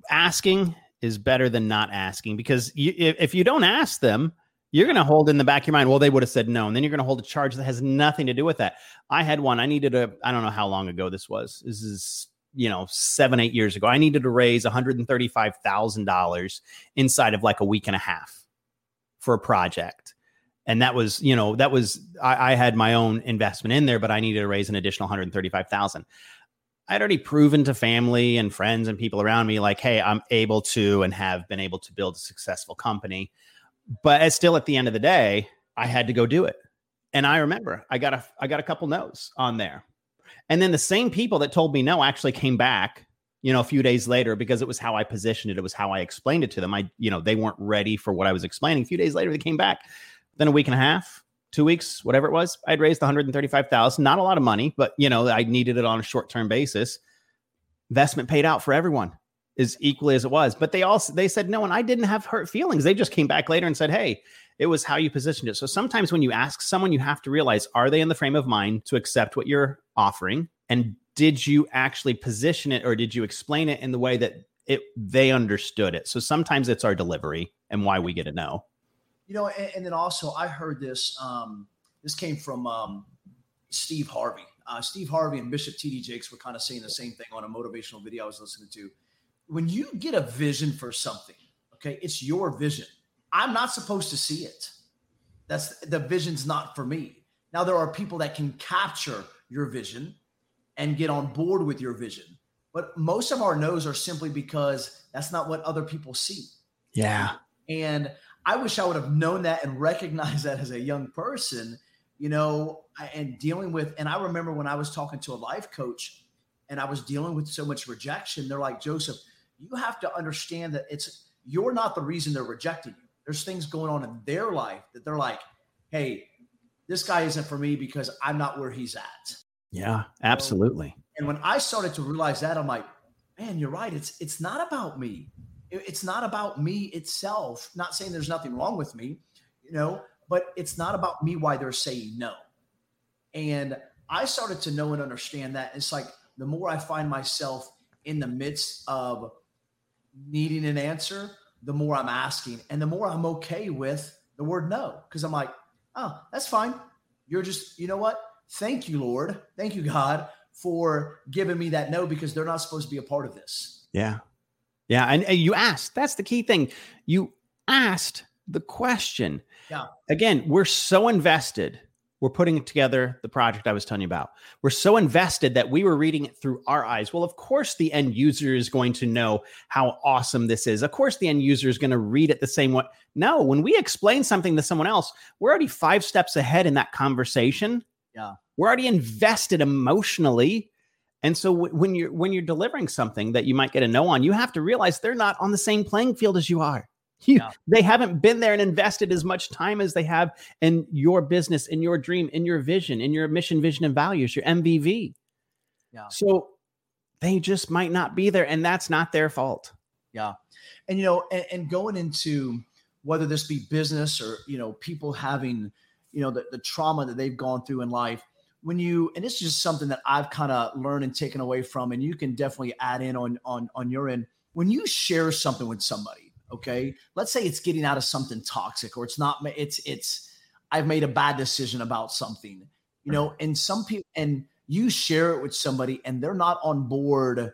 asking is better than not asking because you, if, if you don't ask them, you're going to hold in the back of your mind, well, they would have said no. And then you're going to hold a charge that has nothing to do with that. I had one. I needed a, I don't know how long ago this was. This is, you know, seven, eight years ago. I needed to raise $135,000 inside of like a week and a half for a project. And that was, you know, that was, I, I had my own investment in there, but I needed to raise an additional 135,000. I'd already proven to family and friends and people around me, like, hey, I'm able to and have been able to build a successful company. But as still, at the end of the day, I had to go do it. And I remember I got a I got a couple no's on there. And then the same people that told me no actually came back, you know, a few days later because it was how I positioned it. It was how I explained it to them. I, you know, they weren't ready for what I was explaining. A few days later, they came back. Then a week and a half, two weeks, whatever it was, I'd raised 135,000. Not a lot of money, but you know, I needed it on a short term basis. Investment paid out for everyone as equally as it was. But they also they said no, and I didn't have hurt feelings. They just came back later and said, "Hey, it was how you positioned it." So sometimes when you ask someone, you have to realize: Are they in the frame of mind to accept what you're offering? And did you actually position it, or did you explain it in the way that it they understood it? So sometimes it's our delivery and why we get a no. You know, and, and then also I heard this. Um, this came from um, Steve Harvey. Uh, Steve Harvey and Bishop T.D. Jakes were kind of saying the same thing on a motivational video I was listening to. When you get a vision for something, okay, it's your vision. I'm not supposed to see it. That's the vision's not for me. Now there are people that can capture your vision and get on board with your vision. But most of our no's are simply because that's not what other people see. Yeah. And I wish I would have known that and recognized that as a young person, you know, and dealing with. And I remember when I was talking to a life coach and I was dealing with so much rejection, they're like, Joseph, you have to understand that it's, you're not the reason they're rejecting you. There's things going on in their life that they're like, hey, this guy isn't for me because I'm not where he's at. Yeah, absolutely. So, and when I started to realize that, I'm like, man, you're right. It's it's not about me it's not about me itself. Not saying there's nothing wrong with me, you know, but it's not about me why they're saying no. And I started to know and understand that. It's like the more I find myself in the midst of needing an answer, the more I'm asking and the more I'm okay with the word no. Cause I'm like, oh, that's fine. You're just, you know what? Thank you, Lord. Thank you, God, for giving me that no because they're not supposed to be a part of this. Yeah. Yeah, and, and you asked. That's the key thing. You asked the question. Yeah. Again, we're so invested. We're putting together the project I was telling you about. We're so invested that we were reading it through our eyes. Well, of course, the end user is going to know how awesome this is. Of course, the end user is going to read it the same way. No, when we explain something to someone else, we're already five steps ahead in that conversation. Yeah. We're already invested emotionally. And so w- when you're when you're delivering something that you might get a no on, you have to realize they're not on the same playing field as you are. You, yeah. They haven't been there and invested as much time as they have in your business, in your dream, in your vision, in your mission, vision, and values, your MVV. Yeah. So they just might not be there, and that's not their fault. Yeah. And you know, and, and going into whether this be business or you know, people having, you know, the, the trauma that they've gone through in life, when you and this is just something that I've kind of learned and taken away from, and you can definitely add in on on on your end. When you share something with somebody, okay? Let's say it's getting out of something toxic or it's not it's it's i've made a bad decision about something you know? And some people and you share it with somebody and they're not on board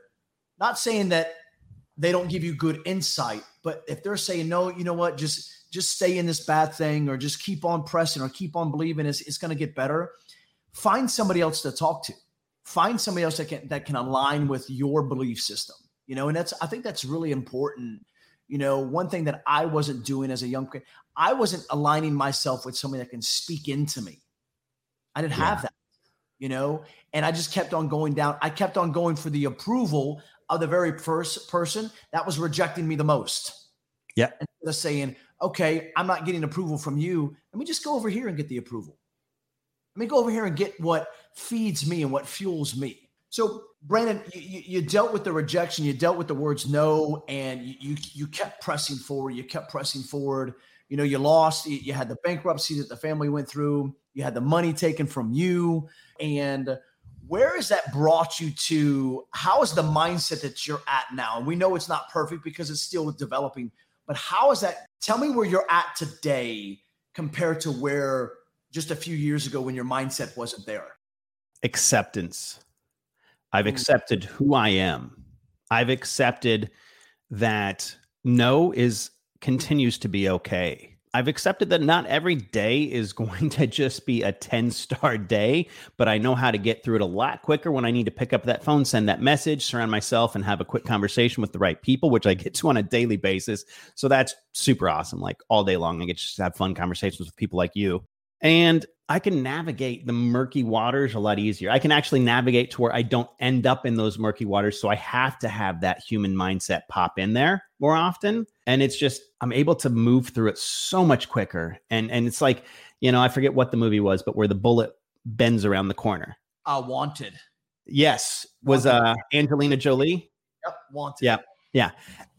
not saying that they don't give you good insight but if they're saying no you know what? Just just stay in this bad thing or just keep on pressing or keep on believing it's, it's going to get better find somebody else to talk to. Find somebody else that can that can align with your belief system you know? And that's i think that's really important you know, one thing that I wasn't doing as a young kid, I wasn't aligning myself with somebody that can speak into me. I didn't yeah. have that, you know, and I just kept on going down. I kept on going for the approval of the very first person that was rejecting me the most. Yeah. Instead of saying, okay, I'm not getting approval from you. Let me just go over here and get the approval. Let me go over here and get what feeds me and what fuels me. So, Brandon, you, you, dealt with the rejection, you dealt with the words no, and you, you, kept pressing forward. You kept pressing forward. You know, you lost. You had the bankruptcy that the family went through. You had the money taken from you, and where has that brought you to? How is the mindset that you're at now? And we know it's not perfect because it's still developing. But how is that? Tell me where you're at today compared to where just a few years ago when your mindset wasn't there. Acceptance I've mm. accepted who I am. I've accepted that no is continues to be okay. I've accepted that not every day is going to just be a 10 star day, but I know how to get through it a lot quicker when I need to pick up that phone, send that message, surround myself, and have a quick conversation with the right people, which I get to on a daily basis. So that's super awesome. Like all day long, I get to have fun conversations with people like you. And I can navigate the murky waters a lot easier. I can actually navigate to where I don't end up in those murky waters. So I have to have that human mindset pop in there more often. And it's just, I'm able to move through it so much quicker. And and it's like, you know, I forget what the movie was, but where the bullet bends around the corner. Uh wanted. Yes. Was uh Angelina Jolie? Yep, wanted. Yeah. Yeah.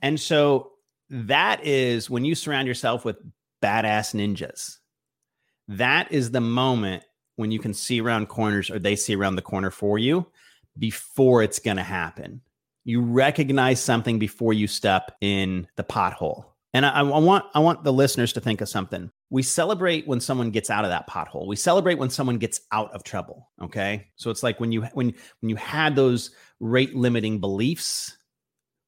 And so that is when you surround yourself with badass ninjas that is the moment when you can see around corners or they see around the corner for you before it's going to happen. You recognize something before you step in the pothole. And I, I, want I want the listeners to think of something. We celebrate when someone gets out of that pothole. We celebrate when someone gets out of trouble. Okay, so it's like when you when when you had those rate limiting beliefs,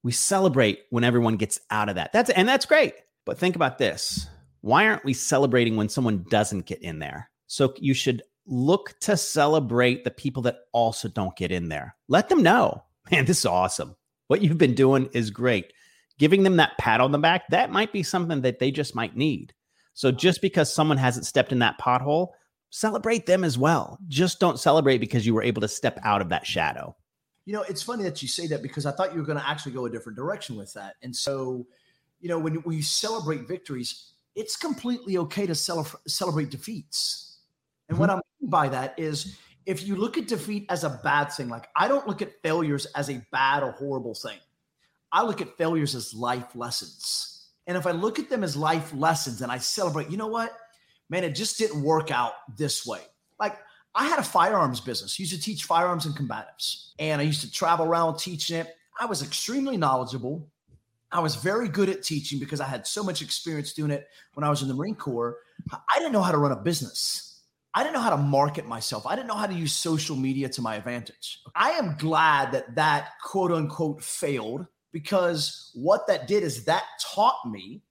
we celebrate when everyone gets out of that. That's and that's great. But think about this: why aren't we celebrating when someone doesn't get in there? So you should look to celebrate the people that also don't get in there. Let them know, man, this is awesome. What you've been doing is great. Giving them that pat on the back, that might be something that they just might need. So just because someone hasn't stepped in that pothole, celebrate them as well. Just don't celebrate because you were able to step out of that shadow. You know, it's funny that you say that because I thought you were going to actually go a different direction with that. And so, you know, when we celebrate victories, it's completely okay to celebrate defeats. And mm-hmm. what I mean by that is if you look at defeat as a bad thing, like I don't look at failures as a bad or horrible thing. I look at failures as life lessons. And if I look at them as life lessons and I celebrate, you know what? Man, it just didn't work out this way. Like I had a firearms business, used to teach firearms and combatives, and I used to travel around teaching it. I was extremely knowledgeable. I was very good at teaching because I had so much experience doing it when I was in the Marine Corps. I didn't know how to run a business. I didn't know how to market myself. I didn't know how to use social media to my advantage. I am glad that that quote unquote failed because what that did is that taught me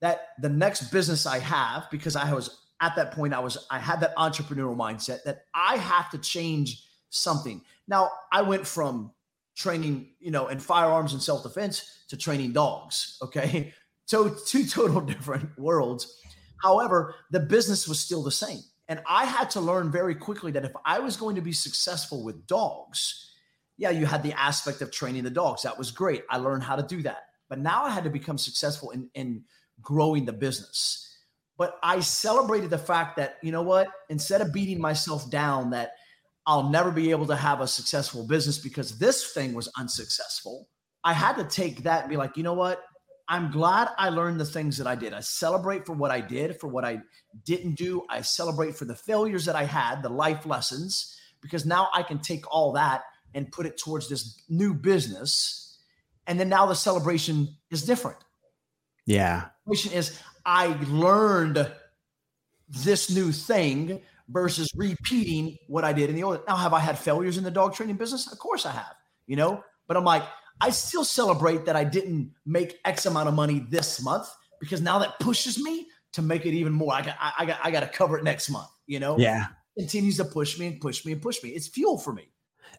that the next business I have, because I was at that point, I was I had that entrepreneurial mindset that I have to change something. Now I went from training, you know, and firearms and self defense to training dogs. Okay, so two total different worlds. However, the business was still the same. And I had to learn very quickly that if I was going to be successful with dogs, yeah, you had the aspect of training the dogs. That was great. I learned how to do that. But now I had to become successful in, in growing the business. But I celebrated the fact that, you know what, instead of beating myself down that I'll never be able to have a successful business because this thing was unsuccessful, I had to take that and be like, you know what, I'm glad I learned the things that I did. I celebrate for what I did, for what I didn't do. I celebrate for the failures that I had, the life lessons, because now I can take all that and put it towards this new business. And then now the celebration is different. Yeah. The question is I learned this new thing versus repeating what I did in the old. Now, have I had failures in the dog training business? Of course I have, you know, but I'm like, I still celebrate that I didn't make X amount of money this month because now that pushes me to make it even more. I got, I, got, I got to cover it next month. You know, yeah, continues to push me and push me and push me. It's fuel for me.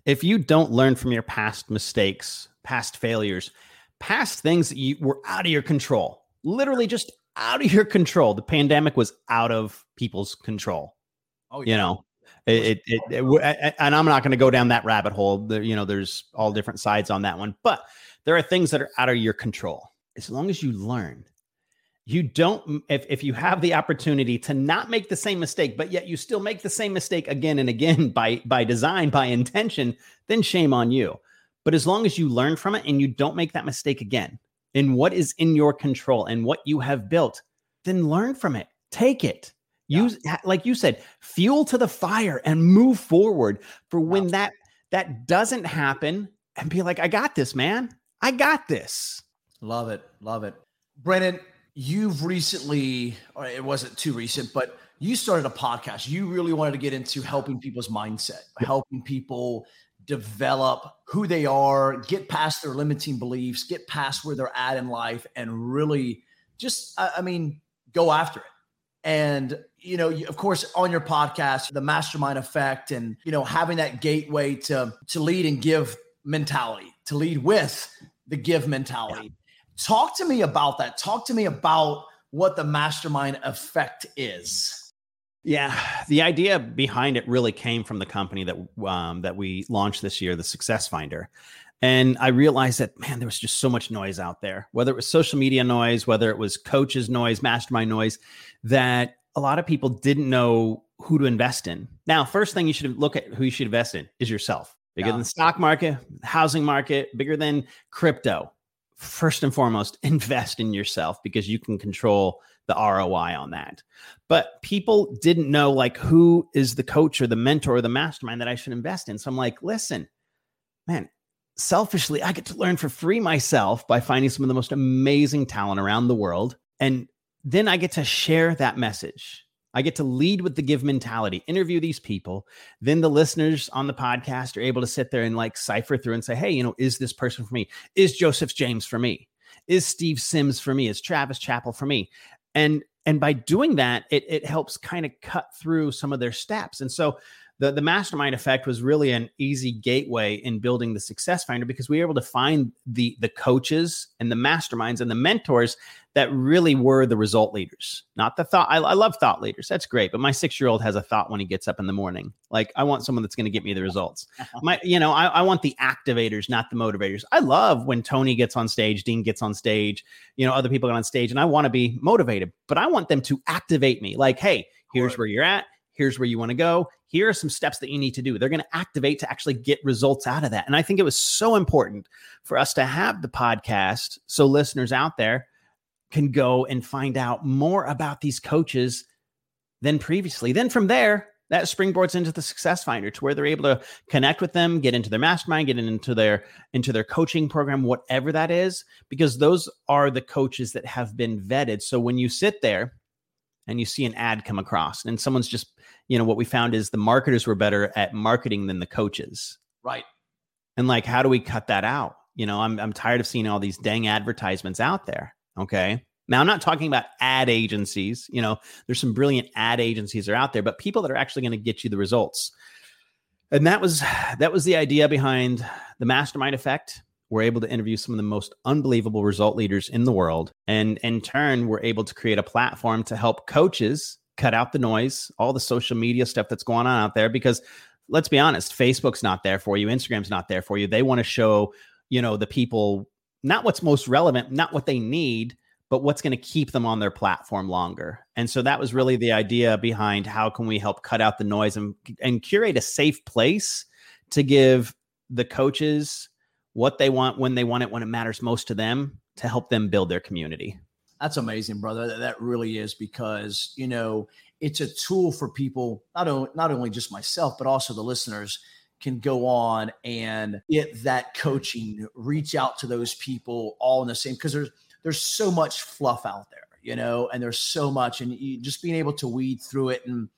If you don't learn from your past mistakes, past failures, past things that you were out of your control, literally just out of your control. The pandemic was out of people's control. Oh, yeah. You know, it, it, it, it, and I'm not going to go down that rabbit hole. There, you know, there's all different sides on that one, but there are things that are out of your control. As long as you learn, you don't. If if you have the opportunity to not make the same mistake, but yet you still make the same mistake again and again by by design, by intention, then shame on you. But as long as you learn from it and you don't make that mistake again, in what is in your control and what you have built, then learn from it. Take it Use like you said, fuel to the fire and move forward for when wow. that that doesn't happen and be like, I got this, man. I got this. Love it. Love it. Brandon, you've recently, or it wasn't too recent, but you started a podcast. You really wanted to get into helping people's mindset, helping people develop who they are, get past their limiting beliefs, get past where they're at in life, and really just, I mean, go after it. And you know, of course, on your podcast, the mastermind effect, and you know, having that gateway to to lead and give mentality, to lead with the give mentality. Yeah. Talk to me about that. Talk to me about what the mastermind effect is. Yeah, the idea behind it really came from the company that um, that we launched this year, the Success Finder. And I realized that, man, there was just so much noise out there, whether it was social media noise, whether it was coaches noise, mastermind noise, that a lot of people didn't know who to invest in. Now, first thing you should look at who you should invest in is yourself. Bigger yeah. than the stock market, housing market, bigger than crypto. First and foremost, invest in yourself because you can control the ROI on that. But people didn't know like who is the coach or the mentor or the mastermind that I should invest in. So I'm like, listen, man, selfishly, I get to learn for free myself by finding some of the most amazing talent around the world. And then I get to share that message. I get to lead with the give mentality, interview these people. Then the listeners on the podcast are able to sit there and like cipher through and say, hey, you know, is this person for me? Is Joseph James for me? Is Steve Sims for me? Is Travis Chappell for me? And and by doing that, it, it helps kind of cut through some of their steps. And so the, the mastermind effect was really an easy gateway in building the success finder because we were able to find the the coaches and the masterminds and the mentors that really were the result leaders not the thought I, I love thought leaders that's great but my six year old has a thought when he gets up in the morning. Like i want someone that's going to get me the results. My you know I, I want the activators not the motivators. I love when tony gets on stage dean gets on stage you know other people get on stage and i want to be motivated but i want them to activate me. Like hey here's where you're at here's where you want to go here are some steps that you need to do. They're going to activate to actually get results out of that. And I think it was so important for us to have the podcast so listeners out there can go and find out more about these coaches than previously. Then from there, that springboards into the success finder to where they're able to connect with them get into their mastermind get into their into their coaching program whatever that is because those are the coaches that have been vetted so when you sit there and you see an ad come across and someone's just you know what we found is the marketers were better at marketing than the coaches right and like how do we cut that out you know i'm, I'm tired of seeing all these dang advertisements out there okay Now, I'm not talking about ad agencies. You know, there's some brilliant ad agencies are out there, but people that are actually going to get you the results. And that was that was the idea behind the mastermind effect. We're able to interview some of the most unbelievable result leaders in the world, and in turn, we're able to create a platform to help coaches cut out the noise, all the social media stuff that's going on out there. Because let's be honest, Facebook's not there for you, Instagram's not there for you. They want to show, you know, the people not what's most relevant, not what they need, but what's going to keep them on their platform longer. And so that was really the idea behind how can we help cut out the noise and and curate a safe place to give the coaches what they want when they want it when it matters most to them to help them build their community. That's amazing, brother. That really is because, you know, it's a tool for people, not only, not only just myself, but also the listeners can go on and get that coaching, reach out to those people all in the same because there's there's so much fluff out there, you know, and there's so much and you, just being able to weed through it and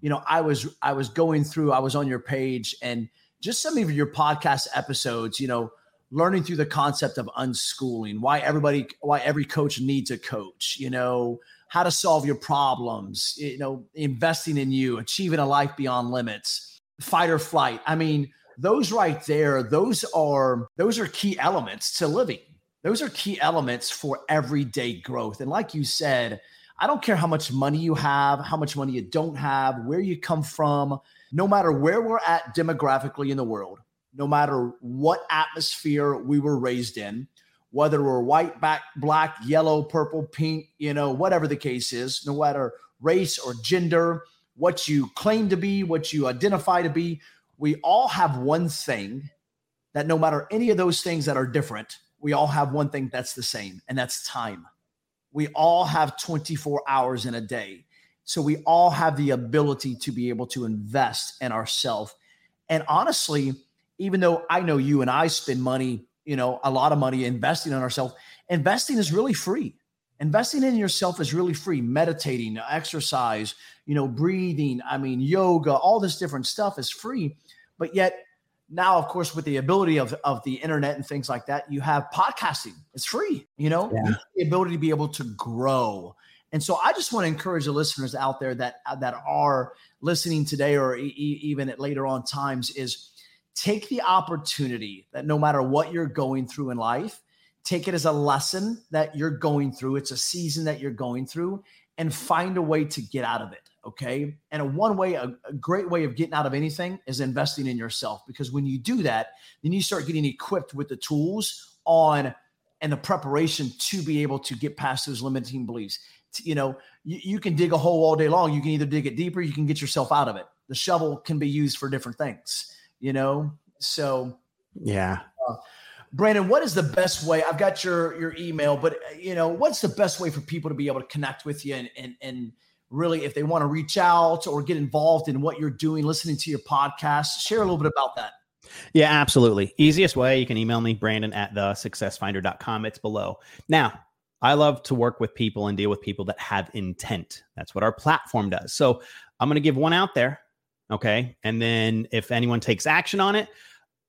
you know, I was I was going through I was on your page and just some of your podcast episodes, you know, learning through the concept of unschooling, why everybody why every coach needs a coach, you know, how to solve your problems, you know, investing in you, achieving a life beyond limits fight or flight. I mean, those right there, those are those are key elements to living. Those are key elements for everyday growth. And like you said, I don't care how much money you have, how much money you don't have, where you come from, no matter where we're at demographically in the world, no matter what atmosphere we were raised in, whether we're white, back, black, yellow, purple, pink, you know, whatever the case is, no matter race or gender, what you claim to be, what you identify to be. We all have one thing that no matter any of those things that are different, we all have one thing that's the same, and that's time. We all have 24 hours in a day. So we all have the ability to be able to invest in ourselves. And honestly, even though I know you and I spend money, you know, a lot of money investing in ourselves, investing is really free. Investing in yourself is really free. Meditating, exercise, you know, breathing, I mean, yoga, all this different stuff is free. But yet, now, of course, with the ability of, of the internet and things like that, you have podcasting. It's free, you know, yeah. you the ability to be able to grow. And so I just want to encourage the listeners out there that that are listening today or e- even at later on times is take the opportunity that no matter what you're going through in life, take it as a lesson that you're going through. It's a season that you're going through and find a way to get out of it. Okay. And a one way, a, a, great way of getting out of anything is investing in yourself. Because when you do that, then you start getting equipped with the tools on and the preparation to be able to get past those limiting beliefs. You know, you, you can dig a hole all day long. You can either dig it deeper, you can get yourself out of it. The shovel can be used for different things, you know? So, yeah. Uh, Brandon, what is the best way? I've got your your email, but you know, what's the best way for people to be able to connect with you and and and really if they want to reach out or get involved in what you're doing, listening to your podcast, share a little bit about that. Yeah, absolutely. Easiest way, you can email me, Brandon at the successfinder.com. It's below. Now, I love to work with people and deal with people that have intent. That's what our platform does. So I'm going to give one out there. Okay. And then if anyone takes action on it,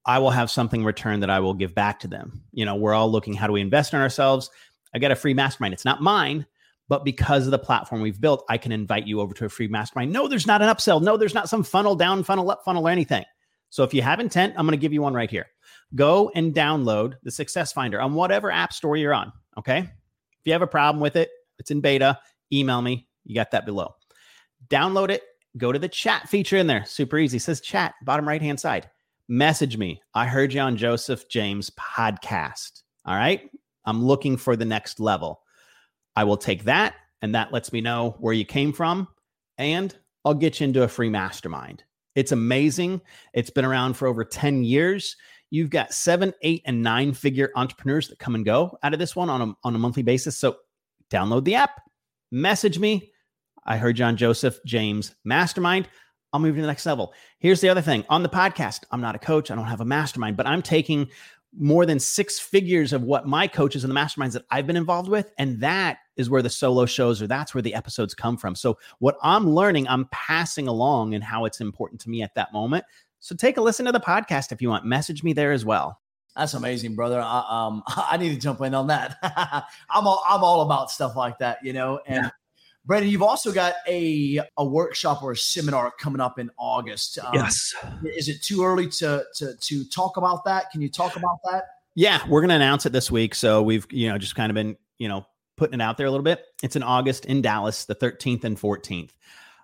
I will have something returned that I will give back to them. You know, we're all looking how do we invest in ourselves? I got a free mastermind. It's not mine, but because of the platform we've built, I can invite you over to a free mastermind. No, there's not an upsell. No, there's not some funnel down, funnel up, funnel or anything. So if you have intent, I'm going to give you one right here. Go and download the Success Finder on whatever app store you're on. Okay. If you have a problem with it, it's in beta, email me. You got that below. Download it. Go to the chat feature in there. Super easy. It says chat, bottom right hand side. Message me. I heard you on Joseph James podcast. All right. I'm looking for the next level. I will take that, and that lets me know where you came from, and I'll get you into a free mastermind. It's amazing. It's been around for over 10 years. You've got seven, eight, and nine figure entrepreneurs that come and go out of this one on a, on a monthly basis. So download the app, message me. I heard John Joseph James Mastermind. I'll move to the next level. Here's the other thing on the podcast I'm not a coach, I don't have a mastermind, but I'm taking more than six figures of what my coaches and the masterminds that I've been involved with. And that is where the solo shows or that's where the episodes come from. So, what I'm learning, I'm passing along and how it's important to me at that moment. So, take a listen to the podcast if you want. Message me there as well. That's amazing, brother. I, um, I need to jump in on that. I'm all I'm all about stuff like that, you know. And yeah. Brandon, you've also got a a workshop or a seminar coming up in August. Um, yes. Is it too early to to to talk about that? Can you talk about that? Yeah, we're going to announce it this week. So we've you know just kind of been you know putting it out there a little bit. It's in August in Dallas, the 13th and 14th.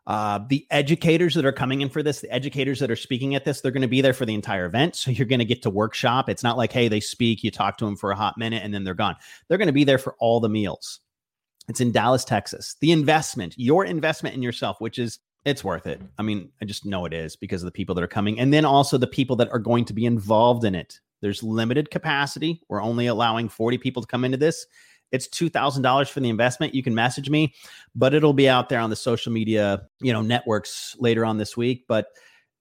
Uh, the educators that are coming in for this, the educators that are speaking at this, they're going to be there for the entire event. So you're going to get to workshop. It's not like, hey, they speak, you talk to them for a hot minute, and then they're gone. They're going to be there for all the meals. It's in Dallas, Texas. The investment, your investment in yourself, which is it's worth it. I mean, I just know it is because of the people that are coming, and then also the people that are going to be involved in it. There's limited capacity. We're only allowing 40 people to come into this. It's $2,000 for the investment. You can message me, but it'll be out there on the social media, you know, networks later on this week, but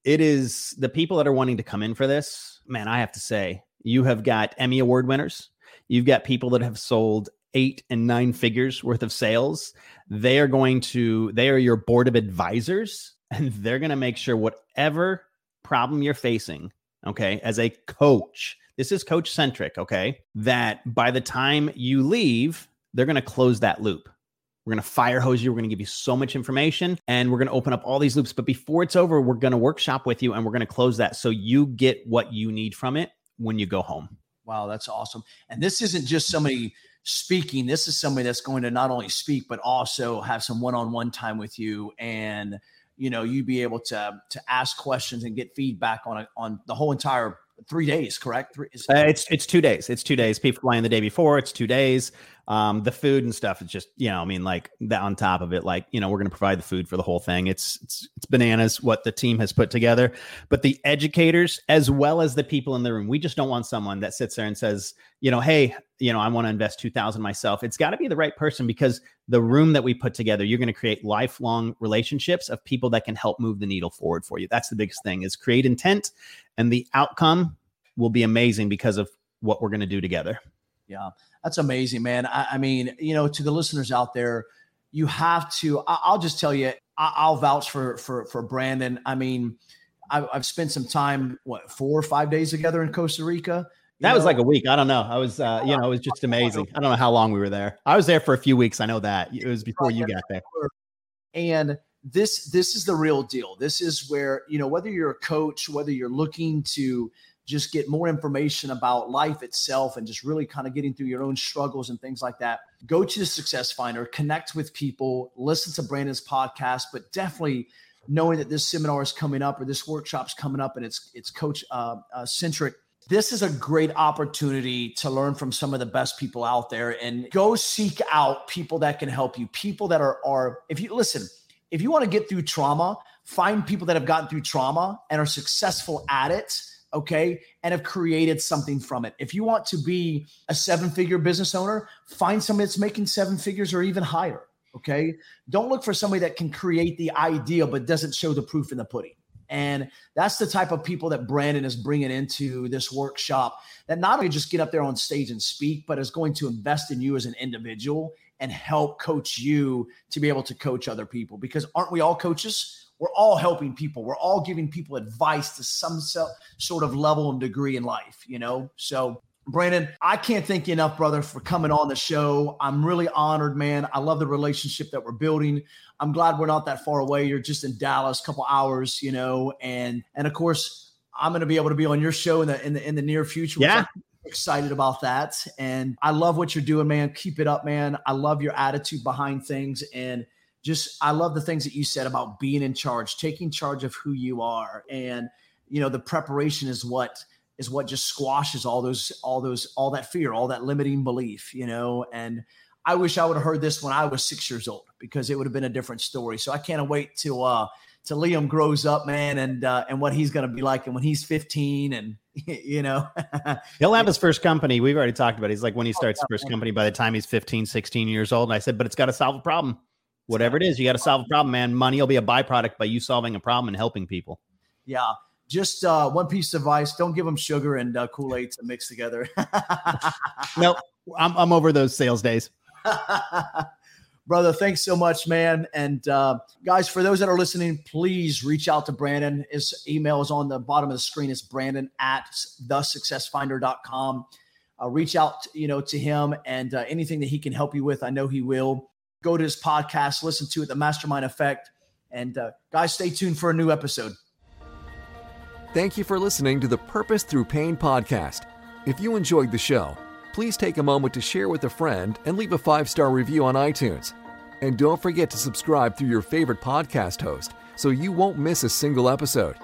it is the people that are wanting to come in for this. Man, I have to say, you have got Emmy award winners. You've got people that have sold eight and nine figures worth of sales. They are going to, they are your board of advisors, and they're going to make sure whatever problem you're facing, okay, as a coach, this is coach centric, okay? That by the time you leave, they're going to close that loop. We're going to fire hose you. We're going to give you so much information and we're going to open up all these loops. But before it's over, we're going to workshop with you and we're going to close that so you get what you need from it when you go home. Wow, that's awesome. And this isn't just somebody speaking. This is somebody that's going to not only speak, but also have some one on one time with you and you know you be able to to ask questions and get feedback on a, on the whole entire three days, correct? Three, uh, it's it's two days. It's two days. People flying the day before. It's two days. Um, the food and stuff is just you know, I mean, like that on top of it, like you know, we're going to provide the food for the whole thing. It's it's it's bananas what the team has put together. But the educators, as well as the people in the room, we just don't want someone that sits there and says, you know, hey, you know, I want to invest two thousand myself. It's got to be the right person because the room that we put together, you're going to create lifelong relationships of people that can help move the needle forward for you. That's the biggest thing is create intent and the outcome will be amazing because of what we're going to do together. Yeah, that's amazing, man. I, I, mean, you know, to the listeners out there, you have to. I, will just tell you, I, will vouch for for for Brandon. I mean, I, have spent some time, what four or five days together in Costa Rica. That was like a week. I don't know. I was, uh, you know, it was just amazing. I don't know how long we were there. I was there for a few weeks. I know that it was before you got there. And this this is the real deal. This is where you know whether you're a coach, whether you're looking to just get more information about life itself and just really kind of getting through your own struggles and things like that, go to the Success Finder, connect with people, listen to Brandon's podcast, but definitely knowing that this seminar is coming up or this workshop's coming up and it's it's coach uh, uh, centric. This is a great opportunity to learn from some of the best people out there and go seek out people that can help you. People that are are if you listen, if you want to get through trauma, find people that have gotten through trauma and are successful at it okay, and have created something from it. If you want to be a seven figure business owner, find somebody that's making seven figures or even higher, okay? Don't look for somebody that can create the idea but doesn't show the proof in the pudding. And that's the type of people that Brandon is bringing into this workshop that not only just get up there on stage and speak, but is going to invest in you as an individual and help coach you to be able to coach other people. Because aren't we all coaches? we're all helping people. We're all giving people advice to some sort of level and degree in life, you know? So, Brandon, I can't thank you enough, brother, for coming on the show. I'm really honored, man. I love the relationship that we're building. I'm glad we're not that far away. You're just in Dallas, a couple hours, you know, and and of course, I'm going to be able to be on your show in the in the in the near future. Yeah. excited about that. And I love what you're doing, man. Keep it up, man. I love your attitude behind things and just I love the things that you said about being in charge, taking charge of who you are, and you know the preparation is what is what just squashes all those all those all that fear, all that limiting belief, you know. And I wish I would have heard this when I was six years old because it would have been a different story. So I can't wait to uh to Liam grows up, man, and uh, and what he's to be like, and when he's 15, and you know, he'll have his first company. We've already talked about. It. He's like when he starts his first company by the time he's 15, 16 years old. And I said, but it's got to solve a problem whatever it is, you got to solve a problem, man. Money will be a byproduct by you solving a problem and helping people. Yeah. Just uh, one piece of advice: don't give them sugar and uh, Kool Aid to mix together. no, I'm I'm over those sales days. brother, thanks so much, man. And uh, guys, for those that are listening, please reach out to Brandon. His email is on the bottom of the screen. It's Brandon at thesuccessfinder.com. Uh, reach out, you know, to him and uh, anything that he can help you with. I know he will. Go to his podcast, listen to it, The Mastermind Effect. And uh, guys, stay tuned for a new episode. Thank you for listening to the Purpose Through Pain podcast. If you enjoyed the show, please take a moment to share with a friend and leave a five star review on iTunes. And don't forget to subscribe through your favorite podcast host so you won't miss a single episode.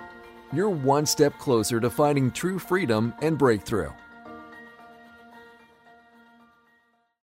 You're one step closer to finding true freedom and breakthrough.